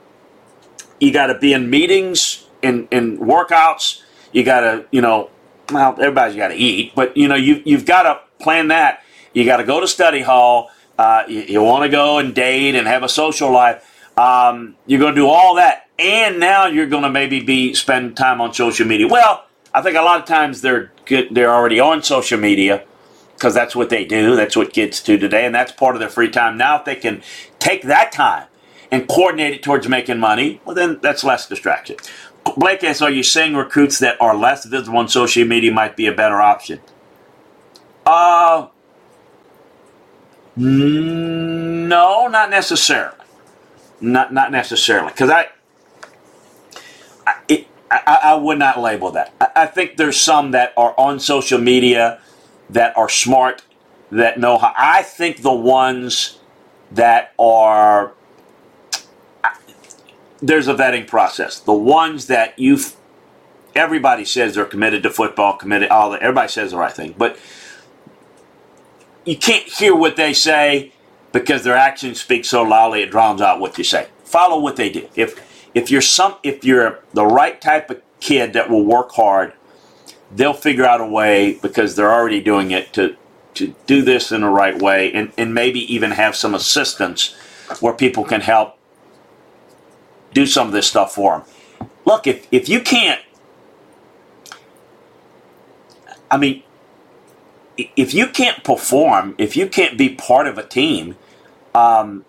you got to be in meetings and in, workouts, you got to, you know, well, everybody's got to eat, but you know, you you've got to plan that. You got to go to study hall uh, you, you want to go and date and have a social life. Um, you're going to do all that, and now you're going to maybe be spend time on social media. Well, I think a lot of times they're good, they're already on social media because that's what they do. That's what kids do today, and that's part of their free time. Now, if they can take that time and coordinate it towards making money, well, then that's less distraction. Blake asks, are you saying recruits that are less visible on social media might be a better option? Uh, no, not necessarily. Not not necessarily, because I, I, I, I would not label that. I, I think there's some that are on social media that are smart, that know how. I think the ones that are there's a vetting process. The ones that you, everybody says they're committed to football, committed. All the, everybody says the right thing, but you can't hear what they say because their actions speak so loudly it drowns out what you say. Follow what they do. If if you're some if you're the right type of kid that will work hard, they'll figure out a way because they're already doing it to to do this in the right way and, and maybe even have some assistance where people can help do some of this stuff for them. Look, if, if you can't, I mean, if you can't perform, if you can't be part of a team, um,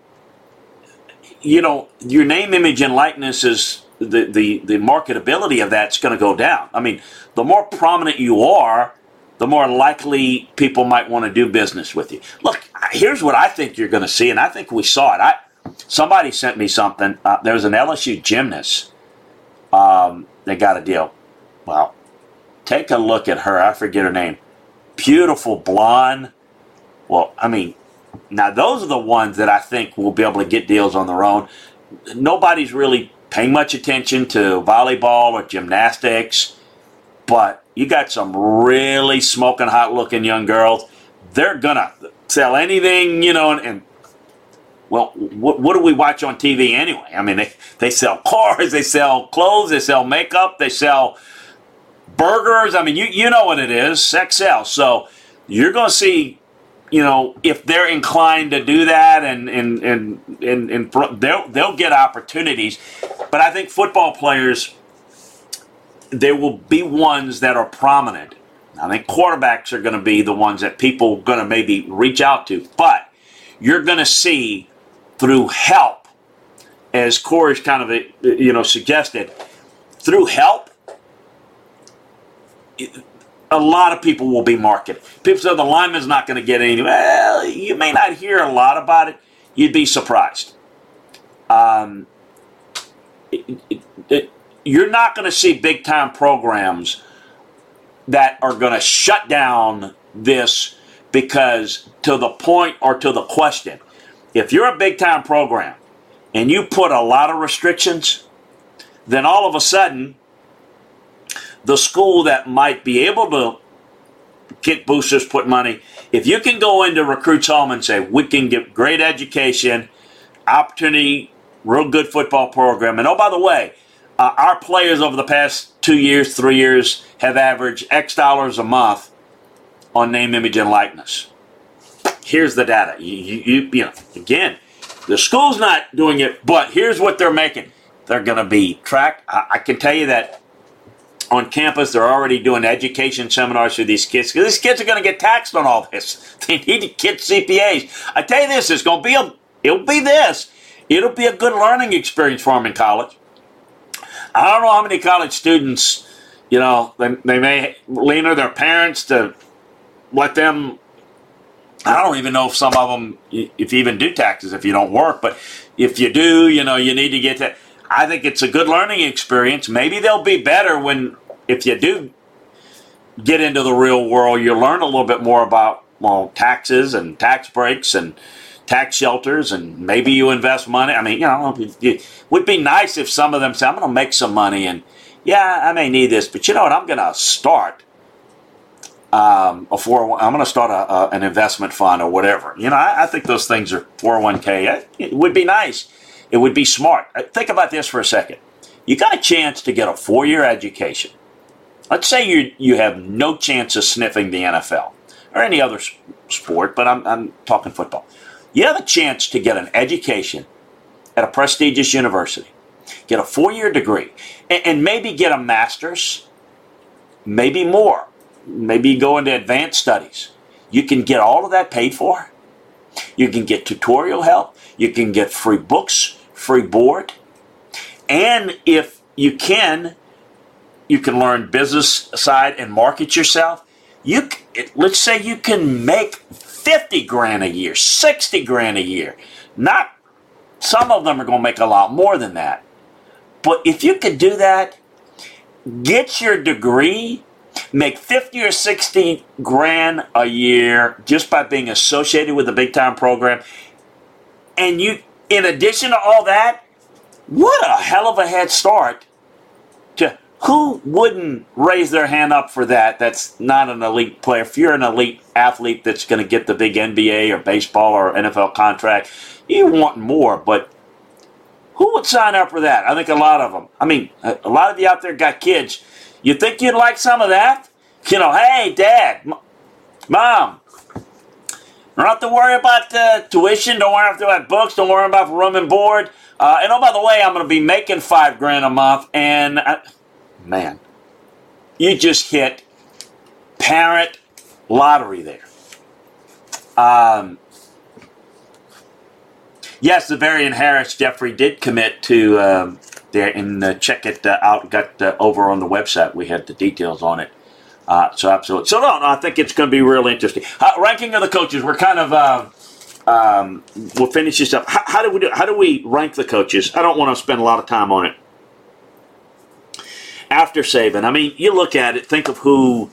you know, your name, image, and likeness is the, the, the marketability of that's going to go down. I mean, the more prominent you are, the more likely people might want to do business with you. Look, here's what I think you're going to see, and I think we saw it. I somebody sent me something. Uh, there was an LSU gymnast. Um, they got a deal. Well, take a look at her. I forget her name beautiful blonde. Well, I mean, now those are the ones that I think will be able to get deals on their own. Nobody's really paying much attention to volleyball or gymnastics, but you got some really smoking hot looking young girls. They're gonna sell anything, you know, and, and well, what, what do we watch on TV anyway? I mean, they, they sell cars, they sell clothes, they sell makeup, they sell burgers. I mean, you you know what it is, sex sells. So you're going to see, you know, if they're inclined to do that, and and and and, and they'll they'll get opportunities. But I think football players, there will be ones that are prominent. I think quarterbacks are going to be the ones that people are going to maybe reach out to. But you're going to see through help, as Corey's kind of you know suggested, through help a lot of people will be marketed. People say the lineman's not going to get any. Well, you may not hear a lot about it. You'd be surprised. Um, it, it, it, you're not going to see big time programs that are going to shut down this because to the point or to the question, if you're a big time program and you put a lot of restrictions, then all of a sudden the school that might be able to get boosters, put money, if you can go into recruits home and say, we can get great education, opportunity, real good football program, and oh, by the way, uh, our players over the past two years, three years have averaged X dollars a month on name, image, and likeness. Here's the data. You, you, you know, again, the school's not doing it, but here's what they're making. They're going to be tracked. I, I can tell you that on campus. They're already doing education seminars for these kids because these kids are going to get taxed on all this. They need to get CPAs. I tell you this, it's going to be a, it'll be this. It'll be a good learning experience for them in college. I don't know how many college students, you know, they, they may lean on their parents to let them. I don't even know if some of them, if you even do taxes if you don't work, but if you do, you know, you need to get that I think it's a good learning experience. Maybe they'll be better when, if you do get into the real world, you learn a little bit more about well taxes and tax breaks and tax shelters and maybe you invest money. I mean, you know, it would be nice if some of them say, I'm going to make some money and yeah, I may need this, but you know what? I'm going to start um, a 401, I'm going to start a, a, an investment fund or whatever. You know, I, I think those things are 401k. It would be nice. It would be smart. Uh, think about this for a second. You got a chance to get a four year education. Let's say you, you have no chance of sniffing the NFL or any other sport, but I'm, I'm talking football. You have a chance to get an education at a prestigious university, get a four year degree, and, and maybe get a master's, maybe more maybe go into advanced studies. You can get all of that paid for. You can get tutorial help. You can get free books, free board. And if you can, you can learn business side and market yourself. You let's say you can make 50 grand a year, 60 grand a year. Not some of them are going to make a lot more than that. But if you could do that, get your degree make 50 or 60 grand a year just by being associated with a big time program. And you, in addition to all that, what a hell of a head start to who wouldn't raise their hand up for that? That's not an elite player. If you're an elite athlete that's going to get the big nba or baseball or nfl contract you want more but who would sign up for that? I think a lot of them i mean a lot of you out there got kids. You think you'd like some of that? You know, hey, Dad, Mom, don't have to worry about uh, tuition. Don't worry about books. Don't worry about room and board. Uh, and oh, by the way, I'm going to be making five grand a month. And I, man, you just hit parent lottery there. Um, yes, the Varian Harris Jeffrey did commit to um, there and uh, check it uh, out. Got uh, over on the website. We had the details on it. Uh, so absolutely. So no, no, I think it's going to be real interesting. Ranking of the coaches. We're kind of. Uh, um, we'll finish this up. How, how, do we do? How do we rank the coaches? I don't want to spend a lot of time on it. After Saban, I mean, you look at it. Think of who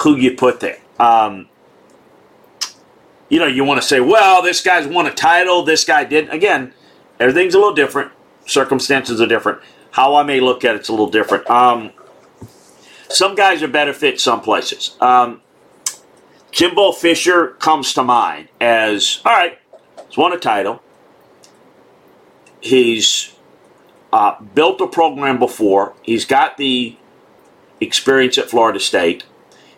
who you put there. Um, you know, you want to say, well, this guy's won a title. This guy didn't. Again, everything's a little different circumstances are different. How I may look at it's a little different. Um, some guys are better fit some places. Um, Jimbo Fisher comes to mind as all right. He's won a title. He's uh, built a program before. He's got the experience at Florida State.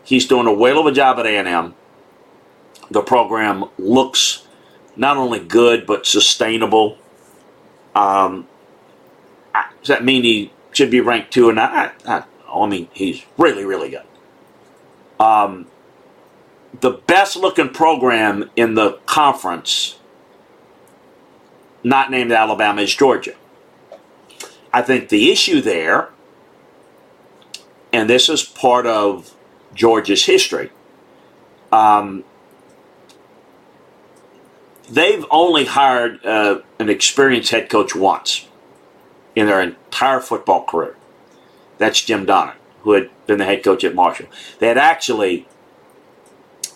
He's doing a whale of a job at A&M. The program looks not only good but sustainable. Um, does that mean he should be ranked two? And I, I, I mean, he's really, really good. Um, the best looking program in the conference, not named Alabama, is Georgia. I think the issue there, and this is part of Georgia's history, um, they've only hired uh, an experienced head coach once in their entire football career. That's Jim Donnan, who had been the head coach at Marshall. They had actually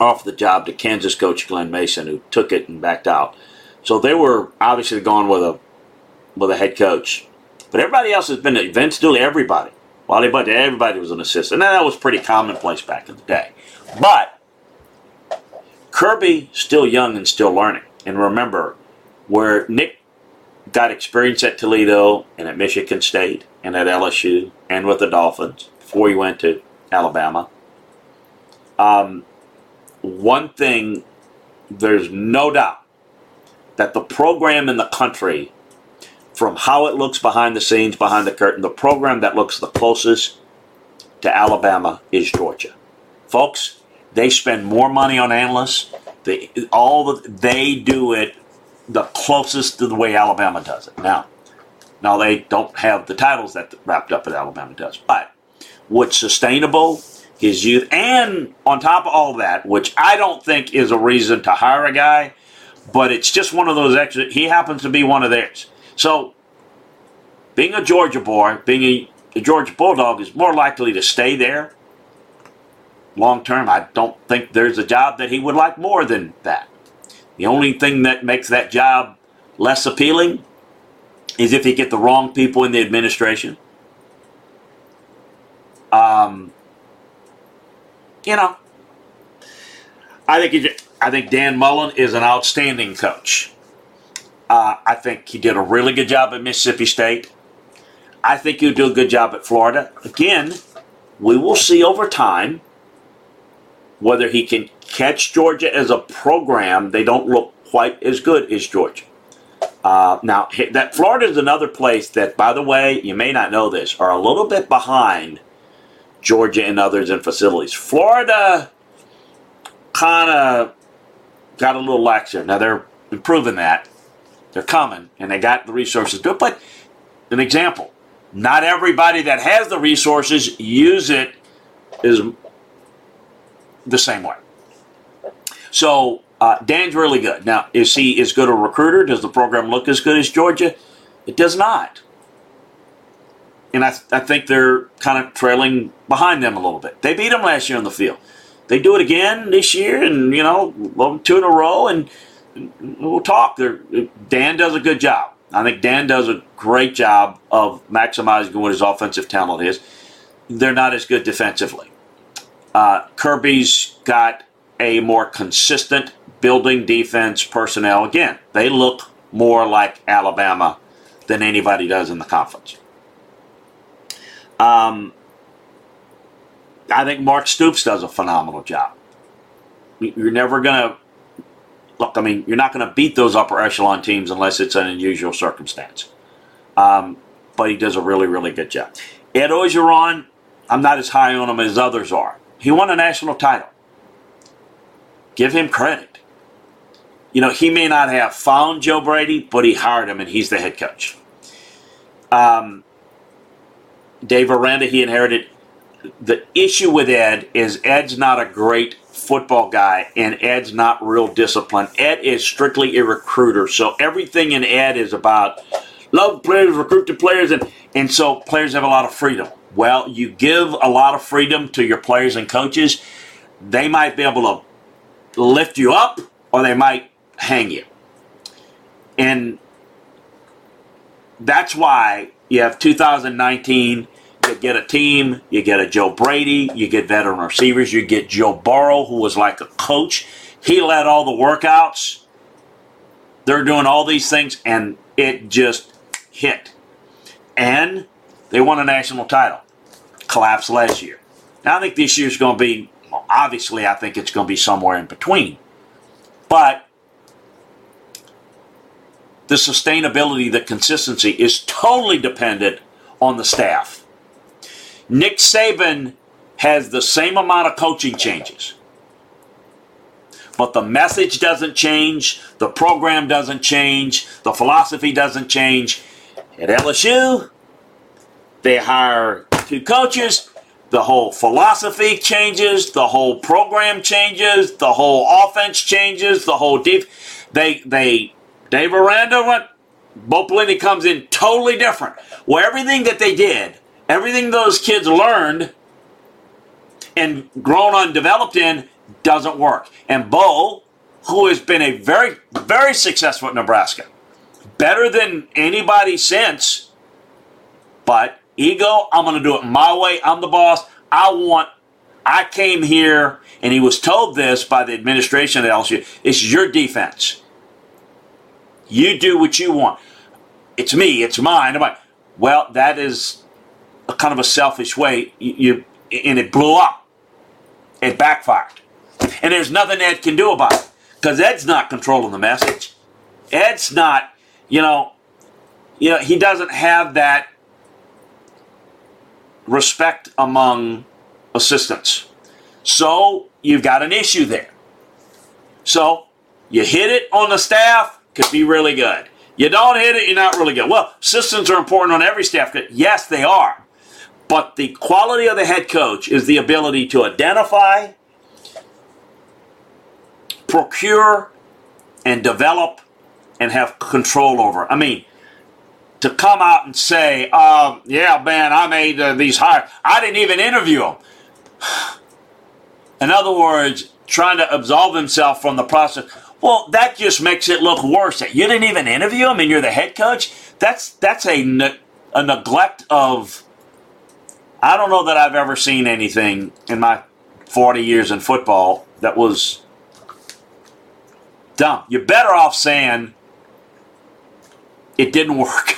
offered the job to Kansas coach Glen Mason, who took it and backed out. So they were obviously gone with a with a head coach. But everybody else has been Vince Dooley, everybody. Wally Butts, everybody was an assistant. And that was pretty commonplace back in the day. But Kirby still young and still learning. And remember, where Nick got experience at Toledo and at Michigan State and at LSU and with the Dolphins before he went to Alabama. Um, one thing, there's no doubt that the program in the country, from how it looks behind the scenes, behind the curtain, the program that looks the closest to Alabama is Georgia. Folks, they spend more money on analysts. They, all the, they do it the closest to the way Alabama does it. Now, now they don't have the titles that wrapped up that Alabama does, but what's sustainable is youth, and on top of all that, which I don't think is a reason to hire a guy, but it's just one of those extra. He happens to be one of theirs. So, being a Georgia boy, being a, a Georgia Bulldog, is more likely to stay there long term. I don't think there's a job that he would like more than that. The only thing that makes that job less appealing is if you get the wrong people in the administration. Um, you know, I think he, I think Dan Mullen is an outstanding coach. Uh, I think he did a really good job at Mississippi State. I think he'll do a good job at Florida. Again, we will see over time whether he can catch Georgia as a program. They don't look quite as good as Georgia. Uh, now, that Florida is another place that, by the way, you may not know this, are a little bit behind Georgia and others in facilities. Florida kind of got a little laxer. Now they're improving that. They're coming, and they got the resources to it. But an example, not everybody that has the resources use it is the same way. So uh, Dan's really good. Now, is he as good a recruiter? Does the program look as good as Georgia? It does not. And I, I think they're kind of trailing behind them a little bit. They beat them last year on the field. They do it again this year, and you know, two in a row, and we'll talk. They're, Dan does a good job. I think Dan does a great job of maximizing what his offensive talent is. They're not as good defensively. Uh, Kirby's got a more consistent building defense personnel. Again, they look more like Alabama than anybody does in the conference. Um, I think Mark Stoops does a phenomenal job. You're never going to look. I mean, you're not going to beat those upper echelon teams unless it's an unusual circumstance. Um, but he does a really, really good job. Ed Orgeron, I'm not as high on him as others are. He won a national title. Give him credit. You know, he may not have found Joe Brady, but he hired him and he's the head coach. Um, Dave Aranda, he inherited. The issue with Ed is Ed's not a great football guy and Ed's not real disciplined. Ed is strictly a recruiter. So everything in Ed is about love players, recruit the players, and, and so players have a lot of freedom. Well, you give a lot of freedom to your players and coaches, they might be able to lift you up or they might hang you. And that's why you have 2019 you get a team, you get a Joe Brady, you get veteran receivers, you get Joe Burrow, who was like a coach. He led all the workouts. They're doing all these things, and it just hit. And they won a national title. Collapsed last year. Now, I think this year's going to be, obviously, I think it's going to be somewhere in between. But the sustainability, the consistency is totally dependent on the staff. Nick Saban has the same amount of coaching changes. But the message doesn't change, the program doesn't change, the philosophy doesn't change. At LSU, they hire two coaches, the whole philosophy changes, the whole program changes, the whole offense changes, the whole deep. They they Dave Aranda went. Bo Pelini comes in totally different. Well, everything that they did, everything those kids learned and grown on, developed in, doesn't work. And Bo, who has been a very, very successful at Nebraska, better than anybody since, but ego, I'm going to do it my way. I'm the boss. I want, I came here, and he was told this by the administration at LSU it's your defense. You do what you want. It's me, it's mine. I'm like, well, that is a kind of a selfish way. You, you and it blew up. It backfired. And there's nothing Ed can do about it. Because Ed's not controlling the message. Ed's not, you know, you know, he doesn't have that respect among assistants. So you've got an issue there. So you hit it on the staff, could be really good. You don't hit it, you're not really good. Well, systems are important on every staff. Yes, they are. But the quality of the head coach is the ability to identify, procure, and develop and have control over. I mean, to come out and say, um, yeah, man, I made uh, these hires. I didn't even interview them. In other words, trying to absolve himself from the process. Well, that just makes it look worse. You didn't even interview him, and you're the head coach. That's that's a ne- a neglect of. I don't know that I've ever seen anything in my 40 years in football that was dumb. You're better off saying it didn't work.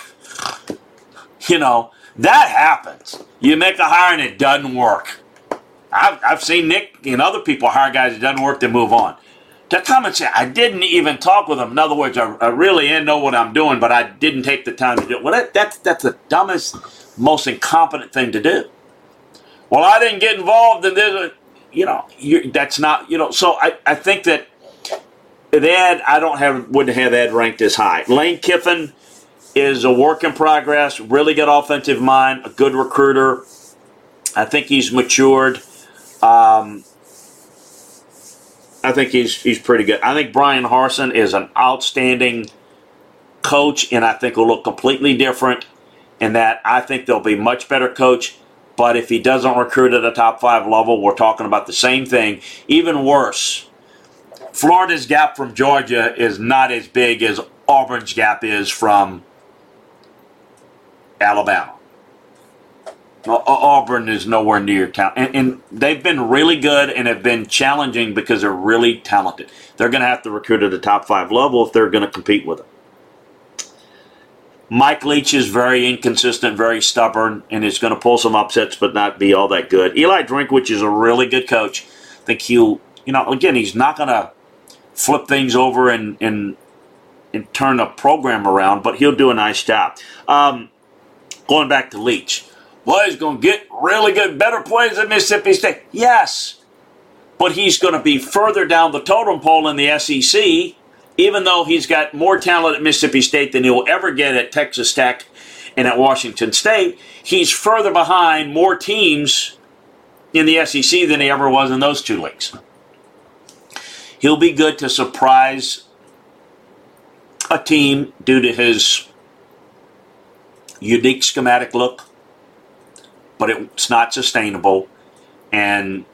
you know that happens. You make a hire and it doesn't work. I've, I've seen Nick and other people hire guys it doesn't work, they move on to come and say, I didn't even talk with him. In other words, I, I really didn't know what I'm doing, but I didn't take the time to do it. Well, that, that's, that's the dumbest, most incompetent thing to do. Well, I didn't get involved in this. You know, that's not, you know, so I, I think that Ed, I don't have, wouldn't have Ed ranked as high. Lane Kiffin is a work in progress, really good offensive mind, a good recruiter. I think he's matured. Um, I think he's he's pretty good. I think Bryan Harsin is an outstanding coach, and I think will look completely different. In that, I think they'll be much better coach. But if he doesn't recruit at a top five level, we're talking about the same thing. Even worse, Florida's gap from Georgia is not as big as Auburn's gap is from Alabama. Auburn is nowhere near town, and, and, they've been really good and have been challenging because they're really talented. They're going to have to recruit at the top five level if they're going to compete with them. Mike Leach is very inconsistent, very stubborn, and is going to pull some upsets, but not be all that good. Eli Drinkwitz is a really good coach. I think he'll, you know, again, he's not going to flip things over and and and turn a program around, but he'll do a nice job. Um, going back to Leach well, he's going to get really good, better plays at Mississippi State. Yes, but he's going to be further down the totem pole in the SEC, even though he's got more talent at Mississippi State than he'll ever get at Texas Tech and at Washington State. He's further behind more teams in the SEC than he ever was in those two leagues. He'll be good to surprise a team due to his unique schematic look but it's not sustainable. And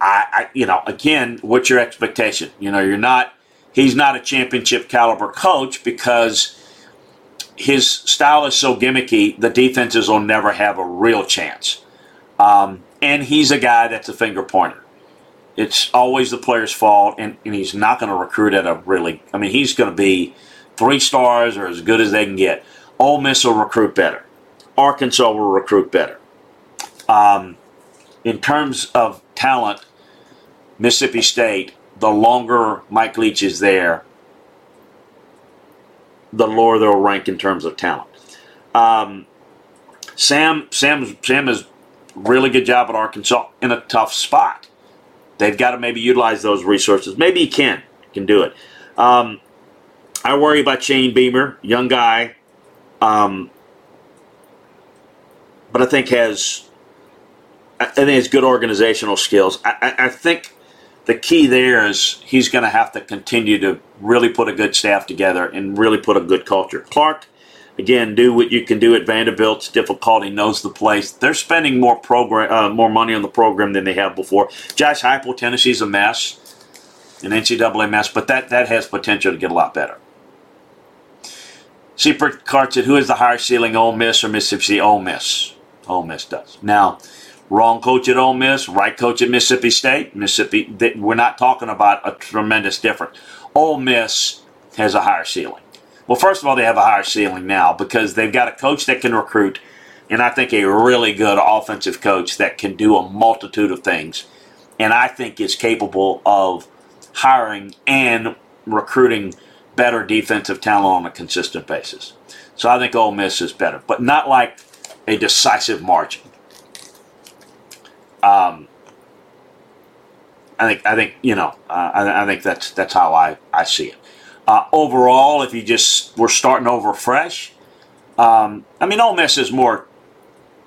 I, I, you know, again, what's your expectation? You know, you're not. He's not a championship caliber coach because his style is so gimmicky. The defenses will never have a real chance. Um, and he's a guy that's a finger pointer. It's always the player's fault, and, and he's not going to recruit at a really. I mean, he's going to be three stars or as good as they can get. Ole Miss will recruit better. Arkansas will recruit better. Um, in terms of talent, Mississippi State, the longer Mike Leach is there, the lower they'll rank in terms of talent. Um, Sam, Sam, Sam is really good job at Arkansas in a tough spot. They've got to maybe utilize those resources. Maybe he can, can do it. Um, I worry about Shane Beamer, young guy. Um, but I think has I think has good organizational skills. I, I, I think the key there is he's going to have to continue to really put a good staff together and really put a good culture. Clark, again, do what you can do at Vanderbilt. It's difficult. He knows the place. They're spending more program, uh, more money on the program than they have before. Josh Heupel, Tennessee's a mess, an NCAA mess, but that that has potential to get a lot better. Seapert Cart said, "Who is the higher ceiling, Ole Miss or Mississippi Ole Miss?" Ole Miss does. Now, wrong coach at Ole Miss, right coach at Mississippi State. Mississippi, we're not talking about a tremendous difference. Ole Miss has a higher ceiling. Well, first of all, they have a higher ceiling now because they've got a coach that can recruit, and I think a really good offensive coach that can do a multitude of things, and I think is capable of hiring and recruiting better defensive talent on a consistent basis. So I think Ole Miss is better, but not like a decisive margin. Um, I think I think you know uh, I, I, think that's that's how I, I see it. Uh, overall, if you just we're starting over fresh, um, I mean Ole Miss is more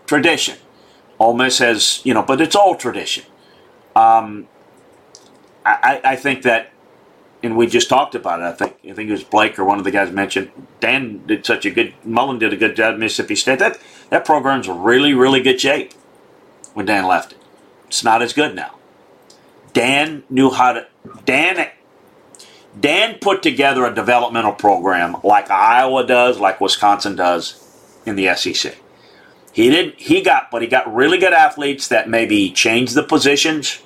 tradition. Ole Miss has you know, but it's all tradition. Um, I, I think that and we just talked about it. I think I think it was Blake or one of the guys mentioned Dan did such a good Mullen did a good job Mississippi State. That that program's really really good shape when Dan left it. It's not as good now. Dan knew how to Dan Dan put together a developmental program like Iowa does, like Wisconsin does in the SEC. He didn't he got but he got really good athletes that maybe changed the positions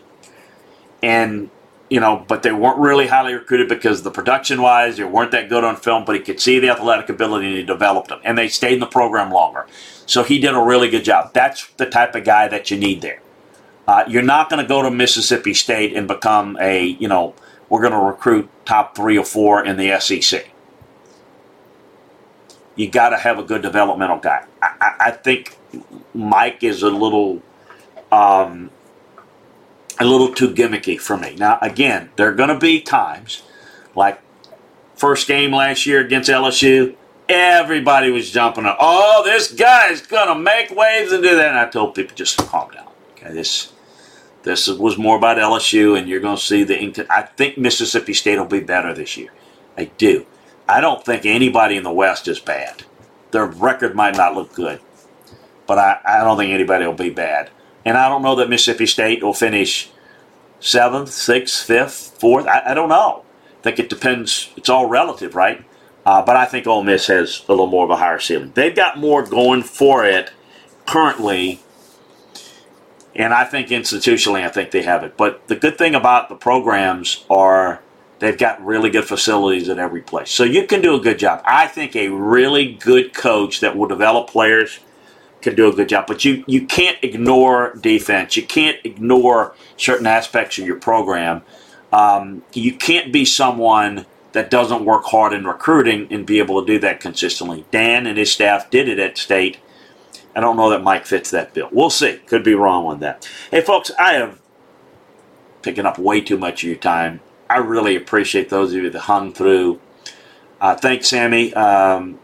and you know, but they weren't really highly recruited because the production wise they weren't that good on film, but he could see the athletic ability and he developed them. And they stayed in the program longer. So he did a really good job. That's the type of guy that you need there. Uh, you're not going to go to Mississippi State and become a, you know, we're going to recruit top three or four in the SEC. You got to have a good developmental guy. I, I, I think Mike is a little, um, a little too gimmicky for me. Now, again, there are going to be times, like first game last year against LSU, everybody was jumping up. Oh, this guy's going to make waves and do that. And I told people just calm down. Okay, this this was more about LSU, and you're going to see the. I think Mississippi State will be better this year. I do. I don't think anybody in the West is bad. Their record might not look good, but I, I don't think anybody will be bad. And I don't know that Mississippi State will finish seventh, sixth, fifth, fourth. I, I don't know. I think it depends. It's all relative, right? Uh, but I think Ole Miss has a little more of a higher ceiling. They've got more going for it currently and I think institutionally, I think they have it. But the good thing about the programs are they've got really good facilities at every place. So you can do a good job. I think a really good coach that will develop players can do a good job. But you, you can't ignore defense. You can't ignore certain aspects of your program. Um, you can't be someone that doesn't work hard in recruiting and be able to do that consistently. Dan and his staff did it at State I don't know that Mike fits that bill. We'll see. Could be wrong on that. Hey, folks, I have picking up way too much of your time. I really appreciate those of you that hung through. Uh, thanks, Sammy. Um,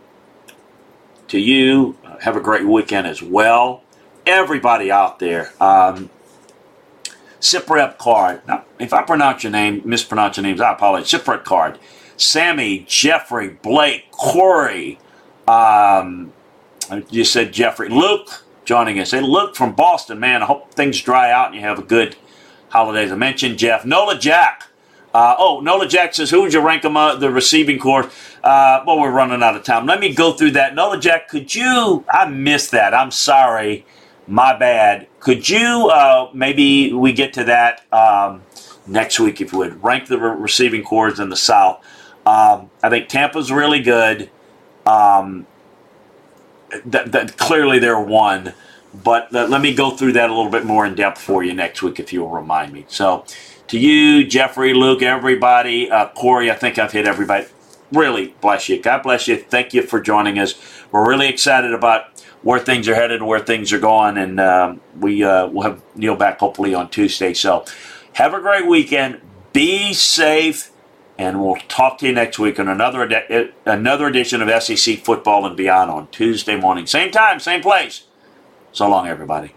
to you, have a great weekend as well. Everybody out there, um, Card. Now, if I pronounce your name, mispronounce your names, I apologize. Cyprep Card. Sammy, Jeffrey, Blake, Corey, um, said Jeffrey. Luke joining us. Hey, Luke from Boston, man. I hope things dry out and you have a good holidays. I mentioned Jeff. Nola Jack. Uh, oh, Nola Jack says, who would you rank among the receiving corps? Uh, well, we're running out of time. Let me go through that. Nola Jack, could you? I missed that. I'm sorry. My bad. Could you, uh, maybe we get to that um, next week if you would. Rank the re- receiving corps in the South. Um, I think Tampa's really good. Um, clearly they're one. But let me go through that a little bit more in depth for you next week if you'll remind me. So, to you, Jeffrey, Luke, everybody, uh, Corey, I think I've hit everybody. Really bless you. God bless you. Thank you for joining us. We're really excited about where things are headed and where things are going, and um, we uh, will have Neil back hopefully on Tuesday. So, have a great weekend. Be safe and we'll talk to you next week on another ed- another edition of SEC Football and Beyond on Tuesday morning, same time, same place. So long, everybody.